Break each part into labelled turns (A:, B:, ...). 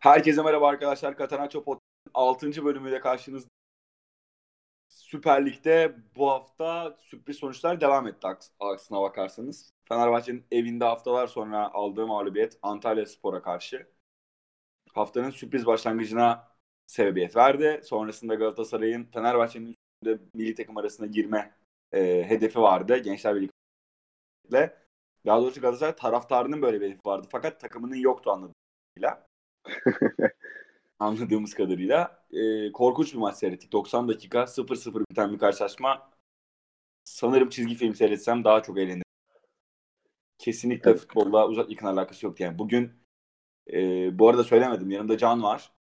A: Herkese merhaba arkadaşlar. Katanaço Podcast'ın 6. bölümüyle karşınızda. Süper Lig'de bu hafta sürpriz sonuçlar devam etti aksına bakarsanız. Fenerbahçe'nin evinde haftalar sonra aldığı mağlubiyet Antalya Spor'a karşı haftanın sürpriz başlangıcına sebebiyet verdi. Sonrasında Galatasaray'ın Fenerbahçe'nin üstünde milli takım arasına girme e, hedefi vardı. Gençler Birliği'yle. Daha doğrusu Galatasaray taraftarının böyle bir hedefi vardı. Fakat takımının yoktu anladığım kadarıyla. Anladığımız kadarıyla. E, korkunç bir maç seyrettik. 90 dakika 0-0 biten bir karşılaşma. Sanırım çizgi film seyretsem daha çok eğlenirim. Kesinlikle evet. futbolla uzak yakın alakası yok. Yani bugün e, bu arada söylemedim. Yanımda Can var.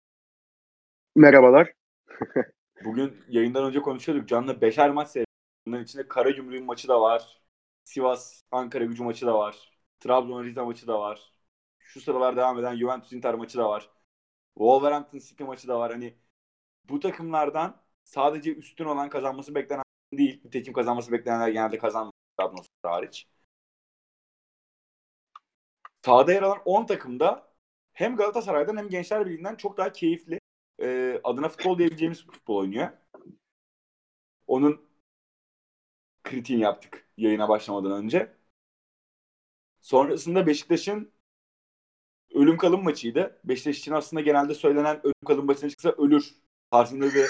B: Merhabalar.
A: bugün yayından önce konuşuyorduk. Can'la beşer maç seyrettik. Bunların içinde Karagümrük'ün maçı da var. Sivas Ankara gücü maçı da var. Trabzon Rize maçı da var. Şu sıralar devam eden Juventus Inter maçı da var. Wolverhampton City maçı da var. Hani bu takımlardan sadece üstün olan kazanması beklenen değil. Nitekim kazanması beklenenler genelde kazanmıyor. Trabzon hariç. Sahada yer alan 10 takımda hem Galatasaray'dan hem Gençler Birliği'nden çok daha keyifli e, adına futbol diyebileceğimiz futbol oynuyor. Onun kritiğini yaptık yayına başlamadan önce. Sonrasında Beşiktaş'ın ölüm kalım maçıydı. Beşiktaş için aslında genelde söylenen ölüm kalım maçına çıksa ölür tarzında bir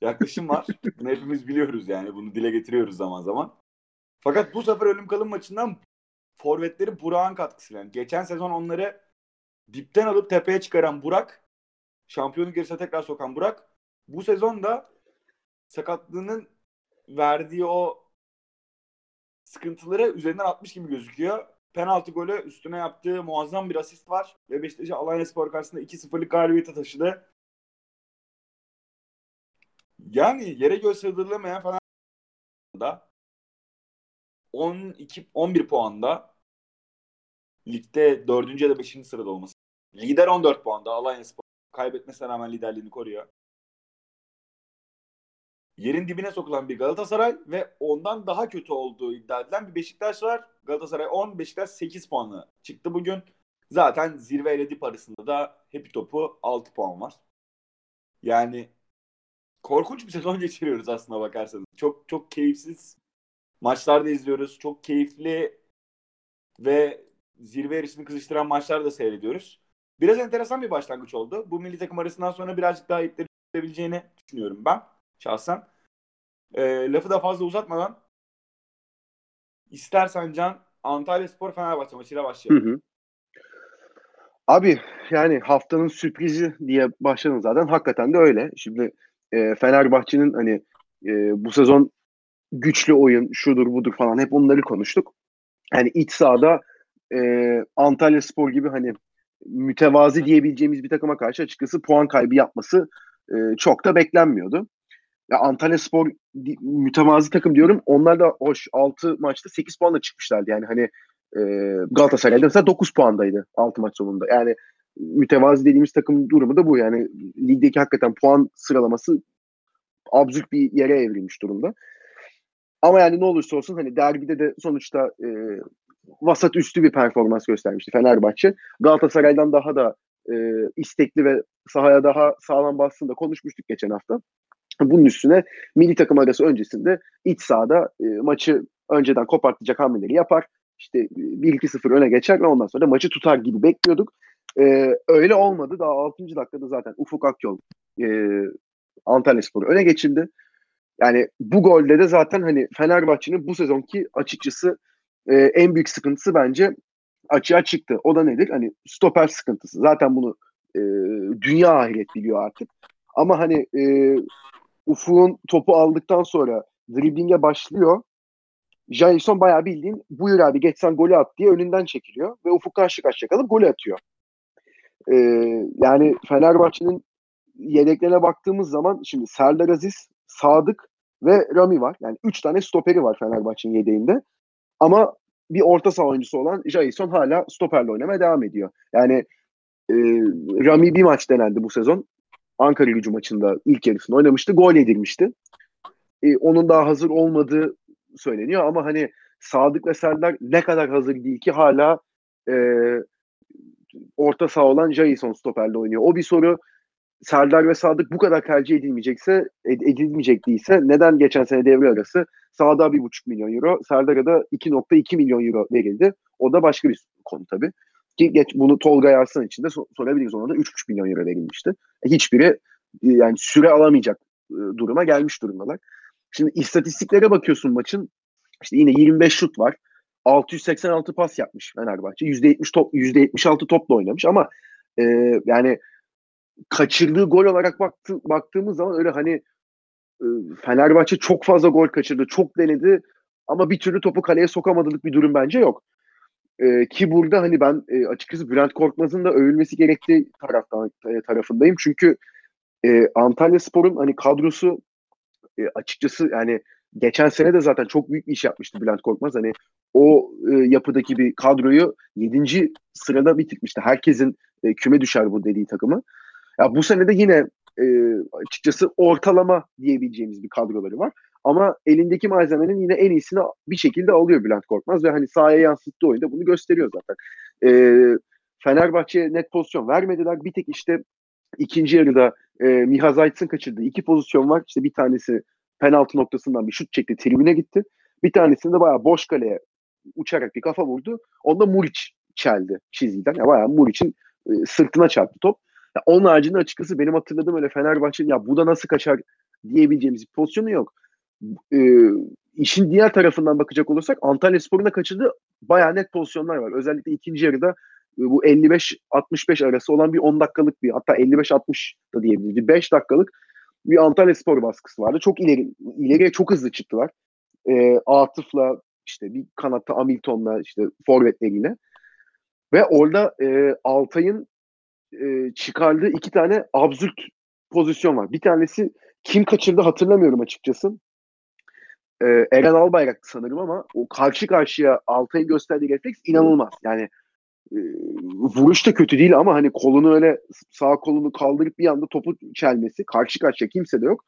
A: yaklaşım var. Bunu hepimiz biliyoruz yani. Bunu dile getiriyoruz zaman zaman. Fakat bu sefer ölüm kalım maçından forvetleri Burak'ın katkısı. Yani geçen sezon onları dipten alıp tepeye çıkaran Burak, şampiyonu gerisine tekrar sokan Burak, bu sezon da sakatlığının verdiği o sıkıntıları üzerinden atmış gibi gözüküyor. Penaltı golü üstüne yaptığı muazzam bir asist var. Ve Beşiktaş'ı Alanya Spor karşısında 2-0'lık galibiyete taşıdı. Yani yere göz sığdırılamayan Fenerbahçe'da 12 11 puanda ligde 4. ya da 5. sırada olması. Lider 14 puanda. Alanya Spor kaybetmesine rağmen liderliğini koruyor yerin dibine sokulan bir Galatasaray ve ondan daha kötü olduğu iddia edilen bir Beşiktaş var. Galatasaray 10, Beşiktaş 8 puanı çıktı bugün. Zaten zirve ile dip arasında da Happy Top'u 6 puan var. Yani korkunç bir sezon geçiriyoruz aslında bakarsanız. Çok çok keyifsiz maçlar da izliyoruz. Çok keyifli ve zirve yarışını kızıştıran maçlar da seyrediyoruz. Biraz enteresan bir başlangıç oldu. Bu milli takım arasından sonra birazcık daha ipleri düşünüyorum ben şahsen. E, lafı da fazla uzatmadan istersen Can Antalya Spor Fenerbahçe maçıyla başlayalım. Hı hı.
B: Abi yani haftanın sürprizi diye başladın zaten. Hakikaten de öyle. Şimdi e, Fenerbahçe'nin hani e, bu sezon güçlü oyun şudur budur falan hep onları konuştuk. Yani iç sahada e, Antalya Spor gibi hani mütevazi diyebileceğimiz bir takıma karşı açıkçası puan kaybı yapması e, çok da beklenmiyordu. Ya Antalya Spor mütevazi takım diyorum. Onlar da hoş 6 maçta 8 puanla çıkmışlardı. Yani hani e, Galatasaray'da mesela 9 puandaydı 6 maç sonunda. Yani mütevazi dediğimiz takım durumu da bu. Yani ligdeki hakikaten puan sıralaması absürt bir yere evrilmiş durumda. Ama yani ne olursa olsun hani derbide de sonuçta e, vasat üstü bir performans göstermişti Fenerbahçe. Galatasaray'dan daha da e, istekli ve sahaya daha sağlam bastığında konuşmuştuk geçen hafta. Bunun üstüne milli takım arası öncesinde iç sahada e, maçı önceden kopartacak hamleleri yapar. İşte 1-2-0 öne geçer ve ondan sonra maçı tutar gibi bekliyorduk. E, öyle olmadı. Daha 6. dakikada zaten Ufuk Akyol e, Antalya Sporu öne geçildi. Yani bu golde de zaten hani Fenerbahçe'nin bu sezonki açıkçası e, en büyük sıkıntısı bence açığa çıktı. O da nedir? Hani stoper sıkıntısı. Zaten bunu e, dünya ahiret biliyor artık. Ama hani e, Ufuk'un topu aldıktan sonra dribling'e başlıyor. Jason bayağı bildiğin buyur abi geçsen golü at diye önünden çekiliyor ve Ufuk karşı karşıya kalıp golü atıyor. Ee, yani Fenerbahçe'nin yedeklerine baktığımız zaman şimdi Serdar Aziz, Sadık ve Rami var. Yani üç tane stoperi var Fenerbahçe'nin yedeğinde. Ama bir orta saha oyuncusu olan Jason hala stoperle oynamaya devam ediyor. Yani e, Rami bir maç denendi bu sezon. Ankara gücü maçında ilk yarısında oynamıştı. Gol edilmişti. E, onun daha hazır olmadığı söyleniyor ama hani Sadık ve Serdar ne kadar hazır değil ki hala e, orta saha olan Jason stoperde oynuyor. O bir soru Serdar ve Sadık bu kadar tercih edilmeyecekse edilmeyecek değilse neden geçen sene devre arası sağda 1,5 milyon euro Serdar'a da 2.2 milyon euro verildi. O da başka bir konu tabii. Ki geç, bunu Tolga Yarsın için de sorabiliriz ona da 3,5 milyon euro verilmişti. Hiçbiri e, yani süre alamayacak e, duruma gelmiş durumdalar. Şimdi istatistiklere bakıyorsun maçın. İşte yine 25 şut var. 686 pas yapmış Fenerbahçe. %70 top, %76 topla oynamış ama e, yani kaçırdığı gol olarak baktı, baktığımız zaman öyle hani e, Fenerbahçe çok fazla gol kaçırdı, çok denedi ama bir türlü topu kaleye sokamadılık bir durum bence yok. E, ki burada hani ben e, açıkçası Bülent Korkmaz'ın da övülmesi gerektiği taraftan e, tarafındayım. Çünkü e, Antalya Spor'un hani kadrosu e, açıkçası yani geçen sene de zaten çok büyük bir iş yapmıştı Bülent Korkmaz. Hani o e, yapıdaki bir kadroyu 7. sırada bitirmişti. Herkesin e, küme düşer bu dediği takımı. Ya bu sene de yine e, açıkçası ortalama diyebileceğimiz bir kadroları var. Ama elindeki malzemenin yine en iyisini bir şekilde alıyor Bülent Korkmaz ve hani sahaya yansıttığı oyunda bunu gösteriyor zaten. E, Fenerbahçe'ye net pozisyon vermediler. Bir tek işte ikinci yarıda e, Miha Zayt'sın kaçırdığı iki pozisyon var. İşte bir tanesi penaltı noktasından bir şut çekti, tribüne gitti. Bir tanesinde bayağı boş kaleye uçarak bir kafa vurdu. Onda Muriç çeldi çizgiden. Ya bayağı Muriç'in e, sırtına çarptı top. Ya onun haricinde açıkçası benim hatırladığım öyle Fenerbahçe'nin ya bu da nasıl kaçar diyebileceğimiz bir pozisyonu yok. E, işin diğer tarafından bakacak olursak Antalya Spor'un da kaçırdığı bayağı net pozisyonlar var. Özellikle ikinci yarıda bu 55-65 arası olan bir 10 dakikalık bir hatta 55-60 da diyebiliriz. Bir 5 dakikalık bir Antalya Spor baskısı vardı. Çok ileri ileriye çok hızlı çıktılar. E, Atıf'la işte bir kanatta Hamilton'la işte forvetleriyle. Ve orada e, Altay'ın e, çıkardığı iki tane absürt pozisyon var. Bir tanesi kim kaçırdı hatırlamıyorum açıkçası. E, Eren Albayrak'tı sanırım ama o karşı karşıya Altay'ın gösterdiği refleks inanılmaz. Yani e, vuruş da kötü değil ama hani kolunu öyle sağ kolunu kaldırıp bir anda topu çelmesi karşı karşıya kimse de yok.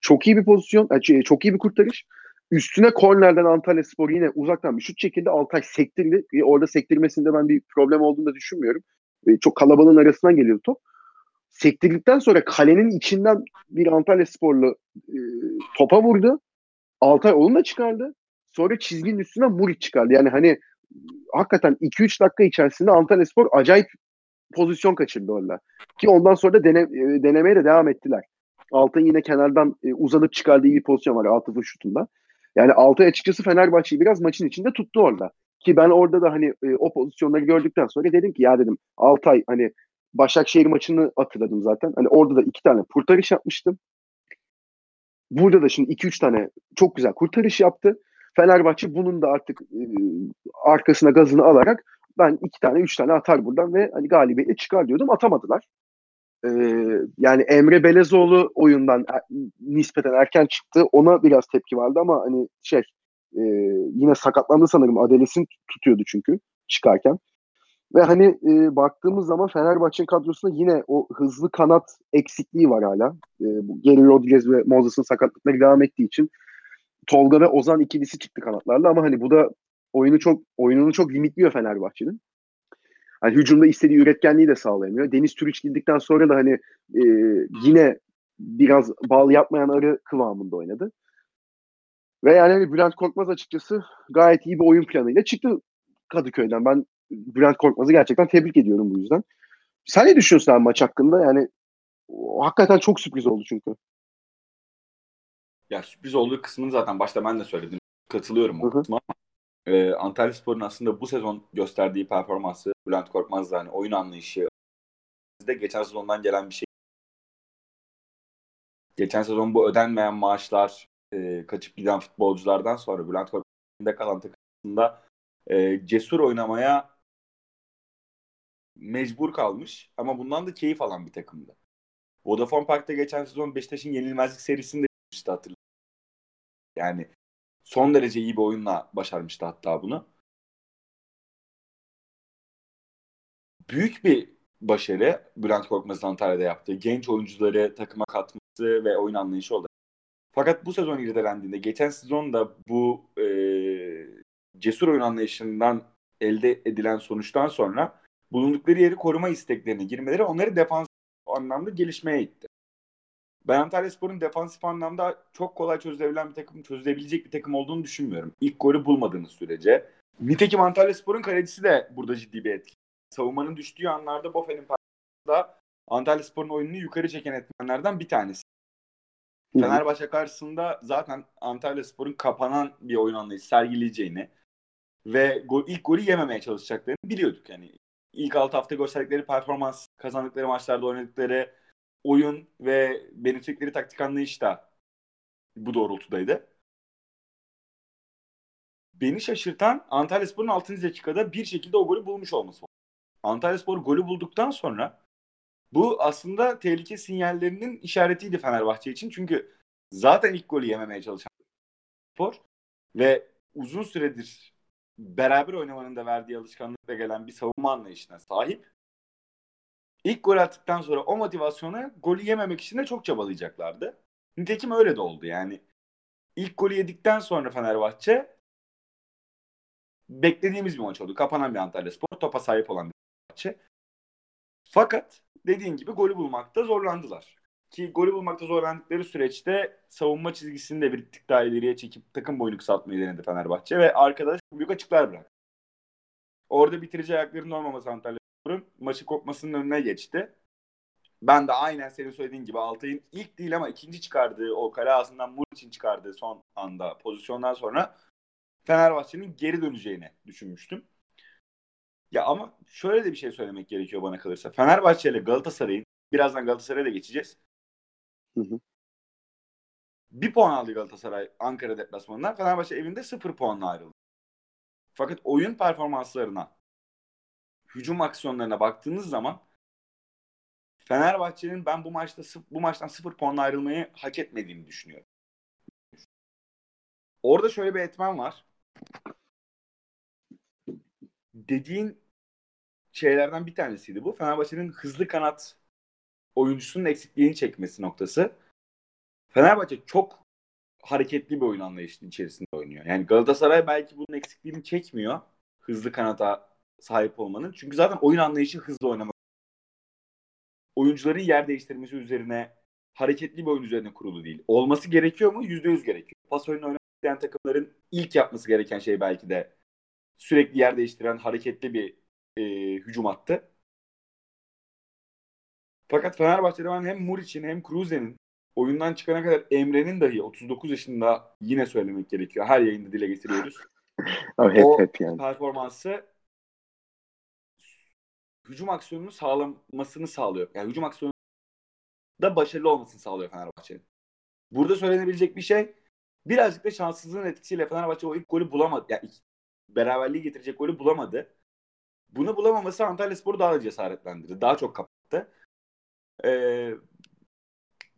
B: Çok iyi bir pozisyon, e, çok iyi bir kurtarış. Üstüne kornerden Antalya Spor yine uzaktan bir şut çekildi. Altay sektirdi. E, orada sektirmesinde ben bir problem olduğunu da düşünmüyorum. E, çok kalabalığın arasından geliyordu top. Sektirdikten sonra kalenin içinden bir Antalya Sporlu e, topa vurdu. Altay onu da çıkardı. Sonra çizginin üstüne Muriç çıkardı. Yani hani hakikaten 2-3 dakika içerisinde Antalya Spor acayip pozisyon kaçırdı orada. Ki ondan sonra da dene, e, denemeye de devam ettiler. Altay yine kenardan e, uzanıp çıkardığı bir pozisyon var Atıf'ın şutunda. Yani Altay açıkçası Fenerbahçe'yi biraz maçın içinde tuttu orada. Ki ben orada da hani e, o pozisyonları gördükten sonra dedim ki ya dedim Altay hani Başakşehir maçını hatırladım zaten. Hani orada da iki tane kurtarış yapmıştım. Burada da şimdi iki üç tane çok güzel kurtarış yaptı. Fenerbahçe bunun da artık e, arkasına gazını alarak ben iki tane üç tane atar buradan ve hani galibiyetle çıkar diyordum atamadılar. Ee, yani Emre Belezoğlu oyundan er, nispeten erken çıktı. Ona biraz tepki vardı ama hani şey e, yine sakatlandı sanırım. Adeles'in tutuyordu çünkü çıkarken. Ve hani e, baktığımız zaman Fenerbahçe'nin kadrosunda yine o hızlı kanat eksikliği var hala. E, bu Geri Rodriguez ve Moses'ın sakatlıkları devam ettiği için Tolga ve Ozan ikilisi çıktı kanatlarla ama hani bu da oyunu çok oyununu çok limitliyor Fenerbahçe'nin. Hani hücumda istediği üretkenliği de sağlayamıyor. Deniz Türüç gildikten sonra da hani e, yine biraz bal yapmayan arı kıvamında oynadı. Ve yani hani Bülent Korkmaz açıkçası gayet iyi bir oyun planıyla çıktı Kadıköy'den. Ben Bülent Korkmaz'ı gerçekten tebrik ediyorum bu yüzden. Sen ne düşünüyorsun abi maç hakkında? Yani o, hakikaten çok sürpriz oldu çünkü.
A: Ya sürpriz olduğu kısmını zaten başta ben de söyledim. Katılıyorum o kısma ama e, Antalya Spor'un aslında bu sezon gösterdiği performansı Bülent Korkmaz'la hani oyun anlayışı de geçen sezondan gelen bir şey. Geçen sezon bu ödenmeyen maaşlar e, kaçıp giden futbolculardan sonra Bülent Korkmaz'ın kalan takımında e, cesur oynamaya mecbur kalmış ama bundan da keyif alan bir takımdı. Vodafone Park'ta geçen sezon Beşiktaş'ın yenilmezlik serisinde işte hatırlıyorum. Yani son derece iyi bir oyunla başarmıştı hatta bunu. Büyük bir başarı Bülent Korkmaz'ın Antalya'da yaptığı. Genç oyuncuları takıma katması ve oyun anlayışı olarak. Fakat bu sezon irdelendiğinde geçen sezon da bu e, cesur oyun anlayışından elde edilen sonuçtan sonra bulundukları yeri koruma isteklerine girmeleri onları defans anlamda gelişmeye itti. Ben Antalya Spor'un defansif anlamda çok kolay çözülebilen bir takım, çözülebilecek bir takım olduğunu düşünmüyorum. İlk golü bulmadığınız sürece. Nitekim Antalya Spor'un kalecisi de burada ciddi bir etki. Savunmanın düştüğü anlarda Bofe'nin da Antalya Spor'un oyununu yukarı çeken etmenlerden bir tanesi. Hı-hı. Fenerbahçe karşısında zaten Antalya Spor'un kapanan bir oyun anlayışı sergileyeceğini ve gol, ilk golü yememeye çalışacaklarını biliyorduk. Yani ilk 6 hafta gösterdikleri performans, kazandıkları maçlarda oynadıkları oyun ve benimsedikleri taktik anlayış da bu doğrultudaydı. Beni şaşırtan Antalya Spor'un 6. dakikada bir şekilde o golü bulmuş olması. Antalya Spor golü bulduktan sonra bu aslında tehlike sinyallerinin işaretiydi Fenerbahçe için. Çünkü zaten ilk golü yememeye çalışan Spor ve uzun süredir beraber oynamanın da verdiği alışkanlıkla gelen bir savunma anlayışına sahip. İlk gol attıktan sonra o motivasyona golü yememek için de çok çabalayacaklardı. Nitekim öyle de oldu yani. İlk golü yedikten sonra Fenerbahçe beklediğimiz bir maç oldu. Kapanan bir Antalya Spor, topa sahip olan bir Fenerbahçe. Fakat dediğin gibi golü bulmakta zorlandılar. Ki golü bulmakta zorlandıkları süreçte savunma çizgisini de bir tık daha ileriye çekip takım boyunu kısaltmayı denedi Fenerbahçe ve arkadaş büyük açıklar bıraktı. Orada bitirici ayaklarının olmaması Antalya maçı kopmasının önüne geçti. Ben de aynen senin söylediğin gibi Altay'ın ilk değil ama ikinci çıkardığı o kale ağzından için çıkardığı son anda pozisyondan sonra Fenerbahçe'nin geri döneceğini düşünmüştüm. Ya ama şöyle de bir şey söylemek gerekiyor bana kalırsa. Fenerbahçe ile Galatasaray'ın birazdan Galatasaray'a da geçeceğiz. Hı hı. Bir puan aldı Galatasaray Ankara deplasmanından. Fenerbahçe evinde sıfır puanla ayrıldı. Fakat oyun performanslarına, hücum aksiyonlarına baktığınız zaman Fenerbahçe'nin ben bu maçta bu maçtan sıfır puanla ayrılmayı hak etmediğini düşünüyorum. Orada şöyle bir etmen var. Dediğin şeylerden bir tanesiydi bu. Fenerbahçe'nin hızlı kanat oyuncusunun eksikliğini çekmesi noktası. Fenerbahçe çok hareketli bir oyun anlayışının içerisinde oynuyor. Yani Galatasaray belki bunun eksikliğini çekmiyor. Hızlı kanata sahip olmanın. Çünkü zaten oyun anlayışı hızlı oynamak. Oyuncuların yer değiştirmesi üzerine hareketli bir oyun üzerine kurulu değil. Olması gerekiyor mu? Yüzde yüz gerekiyor. Pas oyunu oynamak isteyen takımların ilk yapması gereken şey belki de sürekli yer değiştiren hareketli bir e, hücum hattı. Fakat Fenerbahçe'de ben hem Muriç'in hem Kruse'nin oyundan çıkana kadar Emre'nin dahi 39 yaşında yine söylemek gerekiyor. Her yayında dile getiriyoruz.
B: hep, o hep yani.
A: performansı hücum aksiyonunu sağlamasını sağlıyor. Yani hücum aksiyonu da başarılı olmasını sağlıyor Fenerbahçe'nin. Burada söylenebilecek bir şey birazcık da şanssızlığın etkisiyle Fenerbahçe o ilk golü bulamadı. Yani beraberliği getirecek golü bulamadı. Bunu bulamaması Antalya Spor'u daha da cesaretlendirdi. Daha çok kapattı. Ee,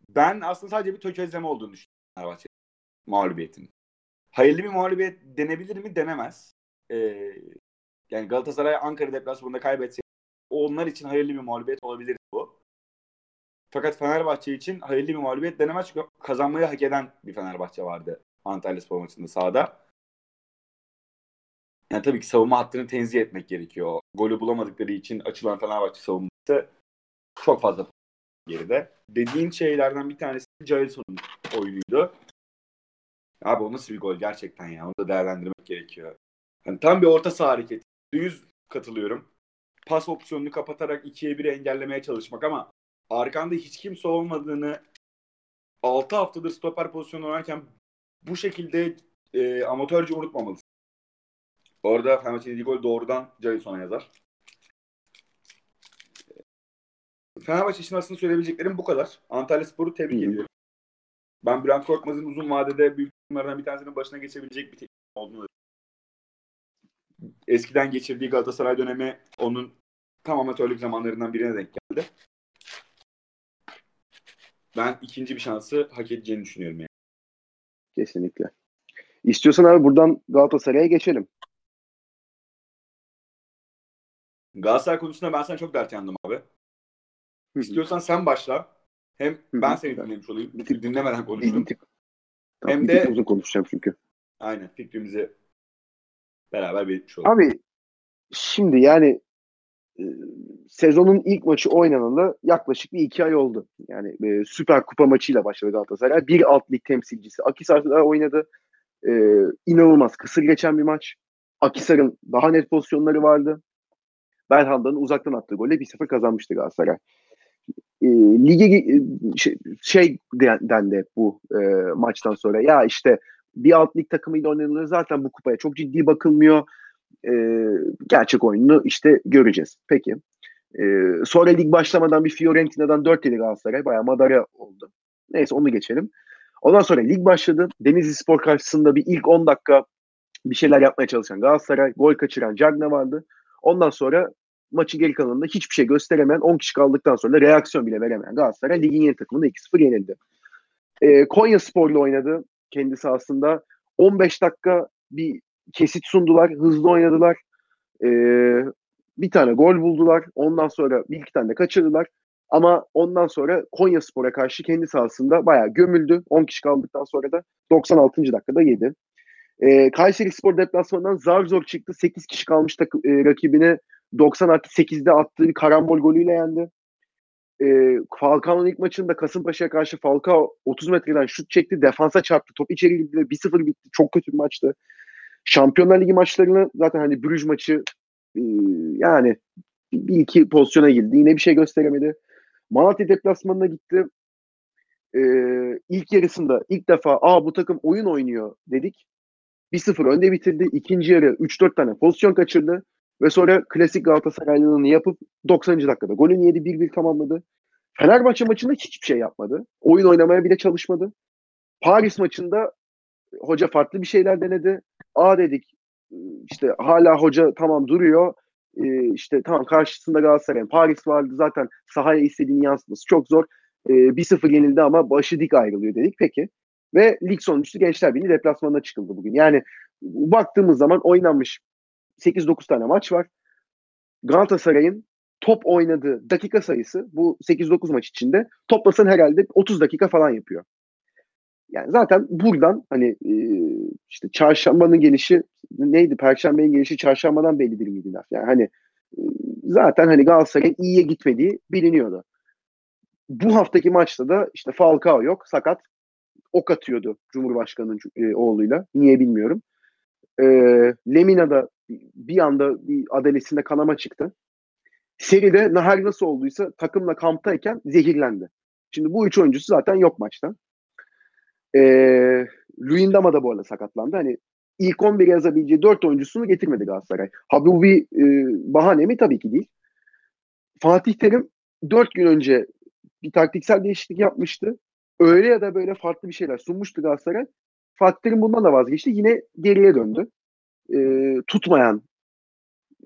A: ben aslında sadece bir tökezleme olduğunu düşünüyorum Fenerbahçe mağlubiyetin. Hayırlı bir mağlubiyet denebilir mi? Denemez. Ee, yani Galatasaray Ankara deplasmanında kaybetse onlar için hayırlı bir mağlubiyet olabilir bu. Fakat Fenerbahçe için hayırlı bir mağlubiyet denemez çünkü kazanmayı hak eden bir Fenerbahçe vardı Antalya Spor maçında sahada. Yani tabii ki savunma hattını tenzih etmek gerekiyor. Golü bulamadıkları için açılan Fenerbahçe savunması çok fazla geride. Dediğin şeylerden bir tanesi Jailson'un oyunuydu. Abi o nasıl bir gol gerçekten ya. Onu da değerlendirmek gerekiyor. Yani tam bir orta saha hareketi. Yüz katılıyorum. Pas opsiyonunu kapatarak ikiye 1'i engellemeye çalışmak ama arkanda hiç kimse olmadığını 6 haftadır stoper pozisyonu oynarken bu şekilde e, amatörce unutmamalısın. Orada Fenerbahçe'nin gol doğrudan Jason'a yazar. Fenerbahçe için aslında söyleyebileceklerim bu kadar. Antalya Spor'u tebrik ediyorum. Ben Bülent Korkmaz'ın uzun vadede büyük takımlardan bir tanesinin başına geçebilecek bir teknik olduğunu Eskiden geçirdiği Galatasaray dönemi onun tam amatörlük zamanlarından birine denk geldi. Ben ikinci bir şansı hak edeceğini düşünüyorum yani.
B: Kesinlikle. İstiyorsan abi buradan Galatasaray'a geçelim.
A: Galatasaray konusunda ben sana çok dert yandım abi. İstiyorsan sen başla. Hem ben seni dinlemiş olayım. Çünkü dinlemeden konuştum.
B: Tamam, Hem de uzun konuşacağım çünkü.
A: Aynen fikrimizi beraber belirtmiş olalım.
B: Abi şimdi yani e, sezonun ilk maçı oynanalı yaklaşık bir iki ay oldu. Yani e, Süper Kupa maçıyla başladı Galatasaray. Bir alt lig temsilcisi Akisar'da oynadı. E, inanılmaz kısır geçen bir maç. Akisar'ın daha net pozisyonları vardı. Belhanda'nın uzaktan attığı golle 1-0 kazanmıştı Galatasaray. E, lige şey, şey dendi bu e, maçtan sonra. Ya işte bir alt lig takımıyla oynanılır zaten bu kupaya çok ciddi bakılmıyor. E, gerçek oyununu işte göreceğiz. Peki. E, sonra lig başlamadan bir Fiorentina'dan 4 yedi Galatasaray. Bayağı madara oldu. Neyse onu geçelim. Ondan sonra lig başladı. Denizli Spor karşısında bir ilk 10 dakika bir şeyler yapmaya çalışan Galatasaray. Gol kaçıran Cagne vardı. Ondan sonra maçı geri kalanında hiçbir şey gösteremeyen 10 kişi kaldıktan sonra da reaksiyon bile veremeyen Galatasaray ligin yeni takımında 2-0 yenildi. E, Konya Spor'la oynadı kendisi aslında. 15 dakika bir kesit sundular, hızlı oynadılar. E, bir tane gol buldular. Ondan sonra bir iki tane de kaçırdılar. Ama ondan sonra Konya Spor'a karşı kendi sahasında bayağı gömüldü. 10 kişi kaldıktan sonra da 96. dakikada yedi. E, Kayseri Spor deplasmanından zar zor çıktı. 8 kişi kalmış takı, e, rakibini 90 artı 8'de attığı bir karambol golüyle yendi. E, Falcao'nun ilk maçında Kasımpaşa'ya karşı Falcao 30 metreden şut çekti. Defansa çarptı. Top içeri girdi. 1-0 bitti. Çok kötü bir maçtı. Şampiyonlar Ligi maçlarını zaten hani Brüj maçı e, yani bir iki pozisyona girdi. Yine bir şey gösteremedi. Malatya deplasmanına gitti. E, ilk yarısında ilk defa aa bu takım oyun oynuyor dedik. 1-0 önde bitirdi. İkinci yarı 3-4 tane pozisyon kaçırdı. Ve sonra klasik Galatasaraylılığını yapıp 90. dakikada golünü yedi 1-1 tamamladı. Fenerbahçe maçında hiçbir şey yapmadı. Oyun oynamaya bile çalışmadı. Paris maçında hoca farklı bir şeyler denedi. A dedik işte hala hoca tamam duruyor. Ee, işte tamam karşısında Galatasaray, Paris vardı zaten sahaya istediğini yansıtması çok zor. Ee, 1-0 yenildi ama başı dik ayrılıyor dedik. Peki. Ve lig sonuncusu Gençler Birliği deplasmanına çıkıldı bugün. Yani baktığımız zaman oynanmış 8-9 tane maç var. Galatasaray'ın top oynadığı dakika sayısı bu 8-9 maç içinde toplasan herhalde 30 dakika falan yapıyor. Yani zaten buradan hani işte çarşambanın gelişi neydi? Perşembenin gelişi çarşambadan bellidir miydi laf? Yani hani zaten hani Galatasaray'ın iyiye gitmediği biliniyordu. Bu haftaki maçta da işte Falcao yok, sakat. Ok atıyordu Cumhurbaşkanı'nın oğluyla. Niye bilmiyorum. E, Lemina'da bir anda bir adalesinde kanama çıktı. Seride her nasıl olduysa takımla kamptayken zehirlendi. Şimdi bu üç oyuncusu zaten yok maçta. E, Luyendama da bu arada sakatlandı. Hani ilk 11 yazabileceği 4 oyuncusunu getirmedi Galatasaray. Ha bu bir e, bahane mi? Tabii ki değil. Fatih Terim 4 gün önce bir taktiksel değişiklik yapmıştı. Öyle ya da böyle farklı bir şeyler sunmuştu Galatasaray. Fatih Terim bundan da vazgeçti. Yine geriye döndü. E, tutmayan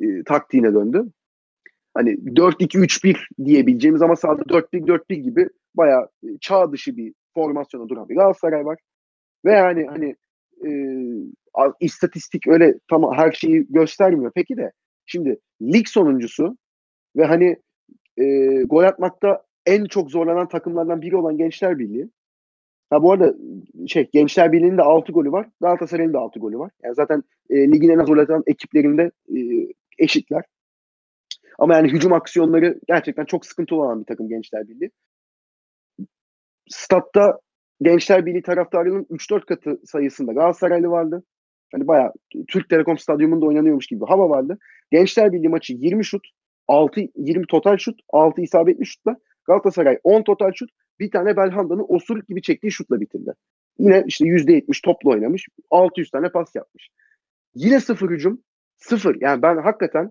B: e, taktiğine döndü. Hani 4-2-3-1 diyebileceğimiz ama sahada 4-1-4-1 gibi bayağı çağ dışı bir formasyona duran bir Galatasaray var. Ve yani hani e, istatistik öyle tam her şeyi göstermiyor. Peki de şimdi lig sonuncusu ve hani e, gol atmakta en çok zorlanan takımlardan biri olan Gençler Birliği. Ha bu arada şey Gençler Birliği'nin de 6 golü var. Galatasaray'ın da 6 golü var. Yani zaten e, ligin en az gol atan ekiplerinde e, eşitler. Ama yani hücum aksiyonları gerçekten çok sıkıntı olan bir takım Gençler Birliği. Statta Gençler Birliği taraftarının 3-4 katı sayısında Galatasaraylı vardı. Hani bayağı Türk Telekom Stadyumunda oynanıyormuş gibi hava vardı. Gençler Birliği maçı 20 şut, 6 20 total şut, 6 isabetli şutla Galatasaray 10 total şut, bir tane Belhanda'nın osuruk gibi çektiği şutla bitirdi. Yine işte %70 toplu oynamış, 600 tane pas yapmış. Yine sıfır hücum, sıfır. Yani ben hakikaten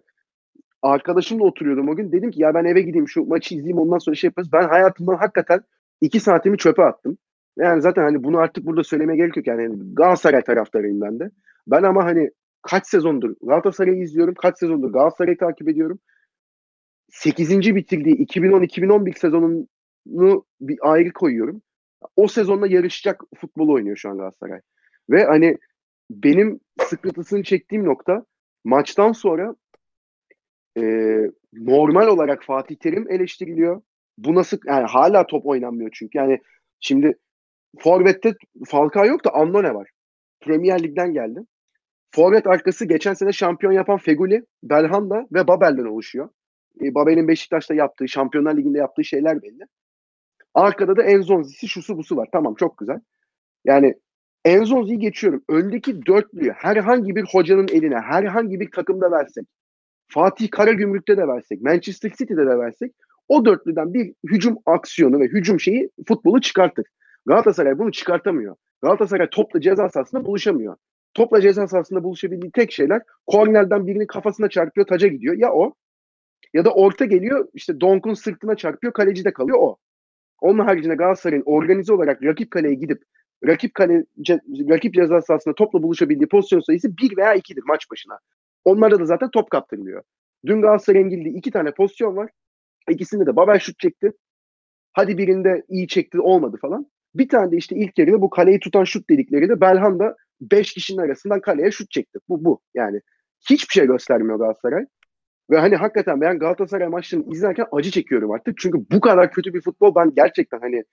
B: arkadaşımla oturuyordum o gün. Dedim ki ya ben eve gideyim şu maçı izleyeyim ondan sonra şey yaparız. Ben hayatımdan hakikaten iki saatimi çöpe attım. Yani zaten hani bunu artık burada söylemeye gerek yok. Yani Galatasaray taraftarıyım ben de. Ben ama hani kaç sezondur Galatasaray'ı izliyorum. Kaç sezondur Galatasaray'ı takip ediyorum. 8. bitirdiği 2010-2011 sezonunu bir ayrı koyuyorum. O sezonla yarışacak futbol oynuyor şu an Galatasaray. Ve hani benim sıkıntısını çektiğim nokta maçtan sonra e, normal olarak Fatih Terim eleştiriliyor. Bu nasıl yani hala top oynanmıyor çünkü. Yani şimdi Forvet'te Falcao yok da Annone var. Premier Lig'den geldi. Forvet arkası geçen sene şampiyon yapan Feguli, Belhanda ve Babel'den oluşuyor. E, Babel'in Beşiktaş'ta yaptığı, Şampiyonlar Ligi'nde yaptığı şeyler belli. Arkada da Enzonzi'si şusu busu var. Tamam çok güzel. Yani Enzonzi'yi geçiyorum. Öndeki dörtlüyü herhangi bir hocanın eline, herhangi bir takımda versek, Fatih Karagümrük'te de versek, Manchester City'de de versek o dörtlüden bir hücum aksiyonu ve hücum şeyi futbolu çıkartır. Galatasaray bunu çıkartamıyor. Galatasaray topla ceza sahasında buluşamıyor. Topla ceza sahasında buluşabildiği tek şeyler kornerden birinin kafasına çarpıyor, taca gidiyor. Ya o ya da orta geliyor işte Donk'un sırtına çarpıyor, kaleci de kalıyor o. Onun haricinde Galatasaray'ın organize olarak rakip kaleye gidip rakip kale rakip ceza sahasında topla buluşabildiği pozisyon sayısı 1 veya 2'dir maç başına. Onlarda da zaten top kaptırılıyor. Dün Galatasaray'ın girdiği iki tane pozisyon var. İkisinde de Babel şut çekti. Hadi birinde iyi çekti olmadı falan. Bir tane de işte ilk yarıda bu kaleyi tutan şut dedikleri de Belhanda 5 kişinin arasından kaleye şut çekti. Bu bu yani. Hiçbir şey göstermiyor Galatasaray. Ve hani hakikaten ben Galatasaray maçlarını izlerken acı çekiyorum artık. Çünkü bu kadar kötü bir futbol ben gerçekten hani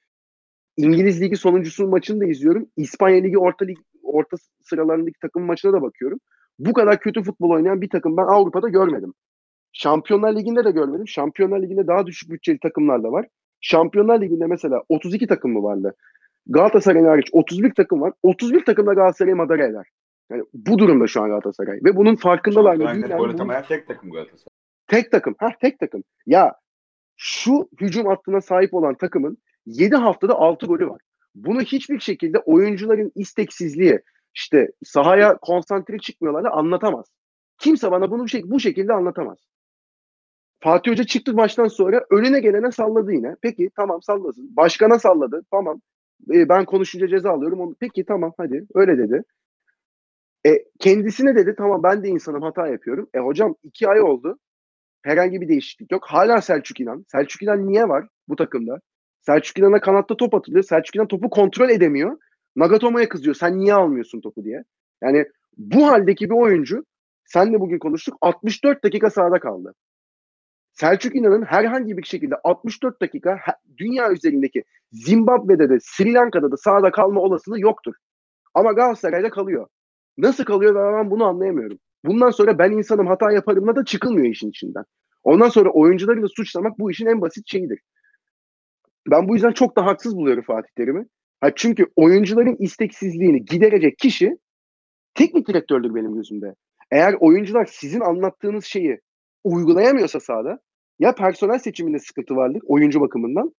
B: İngiliz Ligi sonuncusu maçını da izliyorum. İspanya Ligi orta lig orta sıralarındaki takım maçına da bakıyorum. Bu kadar kötü futbol oynayan bir takım ben Avrupa'da görmedim. Şampiyonlar Ligi'nde de görmedim. Şampiyonlar Ligi'nde daha düşük bütçeli takımlar da var. Şampiyonlar Ligi'nde mesela 32 takım mı vardı? Galatasaray'ın hariç 31 takım var. 31 takımda Galatasaray'ı madara eder. Yani bu durumda şu an Galatasaray. Ve bunun farkındalar mı?
A: Yani gol atamayan tek takım Galatasaray.
B: Tek takım. Ha tek takım. Ya şu hücum hattına sahip olan takımın 7 haftada 6 golü var. Bunu hiçbir şekilde oyuncuların isteksizliği, işte sahaya konsantre çıkmıyorlar da anlatamaz. Kimse bana bunu bu, şek- bu şekilde anlatamaz. Fatih Hoca çıktı maçtan sonra önüne gelene salladı yine. Peki tamam sallasın. Başkana salladı. Tamam. Ee, ben konuşunca ceza alıyorum. Onu, peki tamam hadi öyle dedi. E, kendisine dedi tamam ben de insanım hata yapıyorum. E hocam iki ay oldu. Herhangi bir değişiklik yok. Hala Selçuk İnan. Selçuk İnan niye var bu takımda? Selçuk İnan'a kanatta top atılıyor. Selçuk İnan topu kontrol edemiyor. Nagatomo'ya kızıyor. Sen niye almıyorsun topu diye. Yani bu haldeki bir oyuncu sen de bugün konuştuk 64 dakika sahada kaldı. Selçuk İnan'ın herhangi bir şekilde 64 dakika dünya üzerindeki Zimbabwe'de de Sri Lanka'da da sahada kalma olasılığı yoktur. Ama Galatasaray'da kalıyor. Nasıl kalıyor ve ben bunu anlayamıyorum. Bundan sonra ben insanım hata yaparımla da çıkılmıyor işin içinden. Ondan sonra oyuncuları da suçlamak bu işin en basit şeyidir. Ben bu yüzden çok da haksız buluyorum Fatih Terim'i. Ha çünkü oyuncuların isteksizliğini giderecek kişi teknik direktördür benim gözümde. Eğer oyuncular sizin anlattığınız şeyi uygulayamıyorsa sahada ya personel seçiminde sıkıntı vardır oyuncu bakımından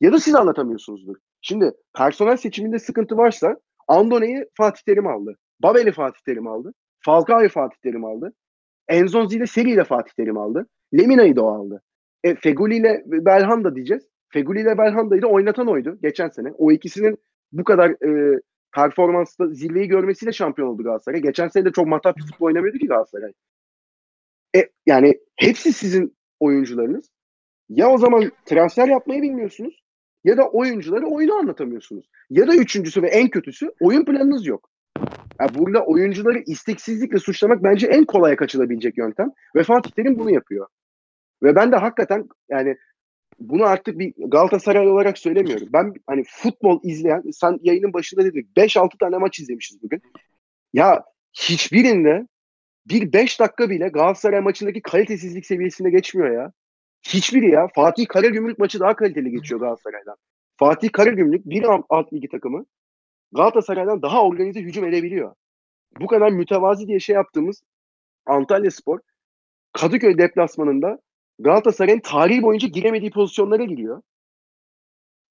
B: ya da siz anlatamıyorsunuzdur. Şimdi personel seçiminde sıkıntı varsa Andone'yi Fatih Terim aldı. Babel'i Fatih Terim aldı. Falcao'yu Fatih Terim aldı. Enzonzi ile Seri ile Fatih Terim aldı. Lemina'yı da o aldı. E, Feguli ile Belhanda diyeceğiz. Feguli ile Belhanda'yı da oynatan oydu geçen sene. O ikisinin bu kadar e, performansla zirveyi görmesiyle şampiyon oldu Galatasaray. Geçen sene de çok matah bir futbol oynamıyordu ki Galatasaray. E, yani hepsi sizin oyuncularınız. Ya o zaman transfer yapmayı bilmiyorsunuz ya da oyuncuları oyunu anlatamıyorsunuz. Ya da üçüncüsü ve en kötüsü oyun planınız yok. Yani burada oyuncuları isteksizlikle suçlamak bence en kolaya kaçılabilecek yöntem. Ve Fatih Terim bunu yapıyor. Ve ben de hakikaten yani bunu artık bir Galatasaray olarak söylemiyorum. Ben hani futbol izleyen, sen yayının başında dedik 5-6 tane maç izlemişiz bugün. Ya hiçbirinde bir 5 dakika bile Galatasaray maçındaki kalitesizlik seviyesinde geçmiyor ya. Hiçbiri ya. Fatih Karagümrük maçı daha kaliteli geçiyor Galatasaray'dan. Fatih Karagümrük bir alt ligi takımı Galatasaray'dan daha organize hücum edebiliyor. Bu kadar mütevazi diye şey yaptığımız Antalya Spor Kadıköy deplasmanında Galatasaray'ın tarihi boyunca giremediği pozisyonlara giriyor.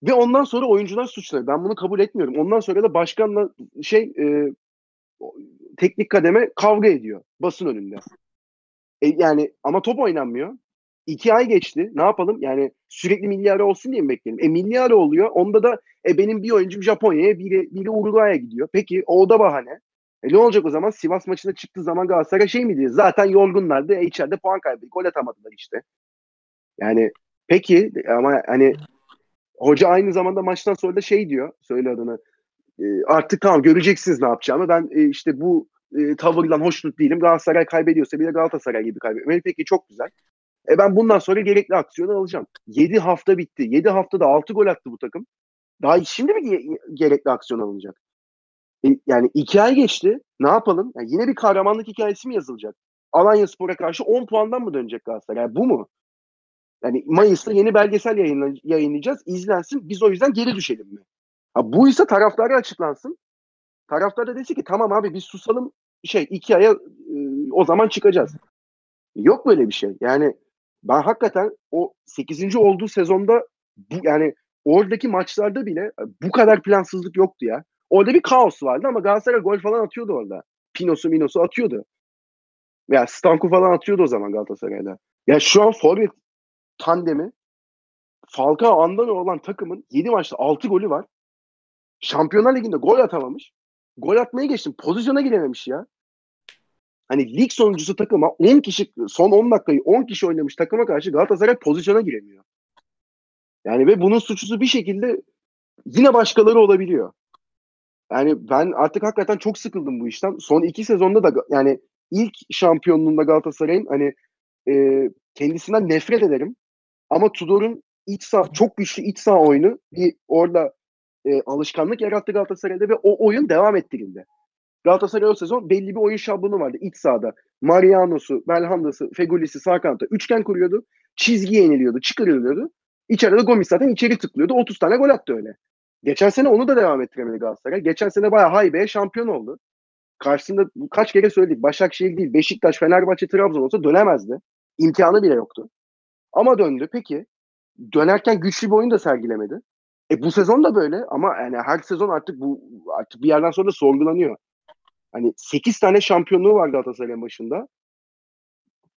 B: Ve ondan sonra oyuncular suçlanıyor. Ben bunu kabul etmiyorum. Ondan sonra da başkanla şey e, teknik kademe kavga ediyor basın önünde. E, yani ama top oynanmıyor. İki ay geçti. Ne yapalım? Yani sürekli milli ara olsun diye mi bekleyelim? E milli ara oluyor. Onda da e, benim bir oyuncum Japonya'ya, biri, biri Uruguay'a gidiyor. Peki o da bahane. E ne olacak o zaman? Sivas maçına çıktığı zaman Galatasaray şey mi diyor? Zaten yorgunlardı. E içeride puan kaybetti. Gol atamadılar işte. Yani peki ama hani hoca aynı zamanda maçtan sonra da şey diyor. Söyle adını. E, artık tamam göreceksiniz ne yapacağımı. Ben e, işte bu e, tavırdan hoşnut değilim. Galatasaray kaybediyorsa bile Galatasaray gibi kaybediyor. Peki çok güzel. E ben bundan sonra gerekli aksiyonu alacağım. 7 hafta bitti. 7 haftada 6 gol attı bu takım. Daha şimdi mi gerekli aksiyon alınacak? E, yani 2 ay geçti. Ne yapalım? Yani yine bir kahramanlık hikayesi mi yazılacak? Alanya Spor'a karşı 10 puandan mı dönecek Galatasaray? Yani bu mu? Yani Mayıs'ta yeni belgesel yayınlayacağız. İzlensin. Biz o yüzden geri düşelim mi? Ha, bu ise taraftarı açıklansın. Taraftar da desin ki tamam abi biz susalım şey iki aya e, o zaman çıkacağız. Yok böyle bir şey. Yani ben hakikaten o 8. olduğu sezonda bu yani oradaki maçlarda bile bu kadar plansızlık yoktu ya. Orada bir kaos vardı ama Galatasaray gol falan atıyordu orada. Pinosu Minosu atıyordu. Ya Stanku falan atıyordu o zaman Galatasaray'da. Ya şu an forvet tandemi Falcao Andano olan takımın 7 maçta 6 golü var. Şampiyonlar Ligi'nde gol atamamış. Gol atmaya geçtim. Pozisyona girememiş ya. Hani lig sonuncusu takıma 10 kişi son 10 dakikayı 10 kişi oynamış takıma karşı Galatasaray pozisyona giremiyor. Yani ve bunun suçlusu bir şekilde yine başkaları olabiliyor. Yani ben artık hakikaten çok sıkıldım bu işten. Son iki sezonda da yani ilk şampiyonluğunda Galatasaray'ın hani e, kendisinden nefret ederim. Ama Tudor'un iç sağ çok güçlü iç sağ oyunu bir orada e, alışkanlık yarattı Galatasaray'da ve o oyun devam ettirildi. Galatasaray o sezon belli bir oyun şablonu vardı iç sahada. Mariano'su, Belhanda'sı, Fegulisi sağ kanatta üçgen kuruyordu. Çizgiye yeniliyordu, çıkarılıyordu. İçeride Gomis zaten içeri tıklıyordu. 30 tane gol attı öyle. Geçen sene onu da devam ettiremedi Galatasaray. Geçen sene bayağı haybeye şampiyon oldu. Karşısında kaç kere söyledik. Başakşehir değil, Beşiktaş, Fenerbahçe, Trabzon olsa dönemezdi. İmkanı bile yoktu. Ama döndü. Peki dönerken güçlü bir oyun da sergilemedi. E bu sezon da böyle ama yani her sezon artık bu artık bir yerden sonra sorgulanıyor. Hani 8 tane şampiyonluğu var Galatasaray'ın başında.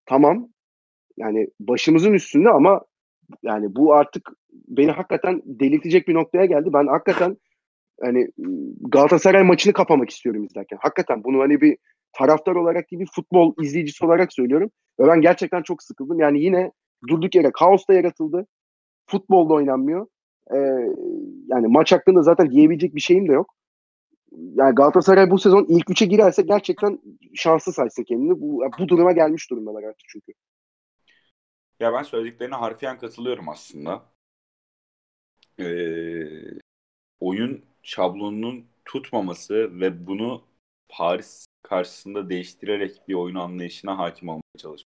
B: Tamam. Yani başımızın üstünde ama yani bu artık beni hakikaten delirtecek bir noktaya geldi. Ben hakikaten hani Galatasaray maçını kapamak istiyorum izlerken. Hakikaten bunu hani bir taraftar olarak değil bir futbol izleyicisi olarak söylüyorum. Ve ben gerçekten çok sıkıldım. Yani yine durduk yere kaos da yaratıldı. Futbolda oynanmıyor. Ee, yani maç hakkında zaten diyebilecek bir şeyim de yok. Yani Galatasaray bu sezon ilk üçe girerse gerçekten şanslı saysın kendini. Bu, bu duruma gelmiş durumdalar artık çünkü.
A: Ya ben söylediklerine harfiyen katılıyorum aslında. Ee, oyun şablonunun tutmaması ve bunu Paris karşısında değiştirerek bir oyun anlayışına hakim olmaya çalışmak.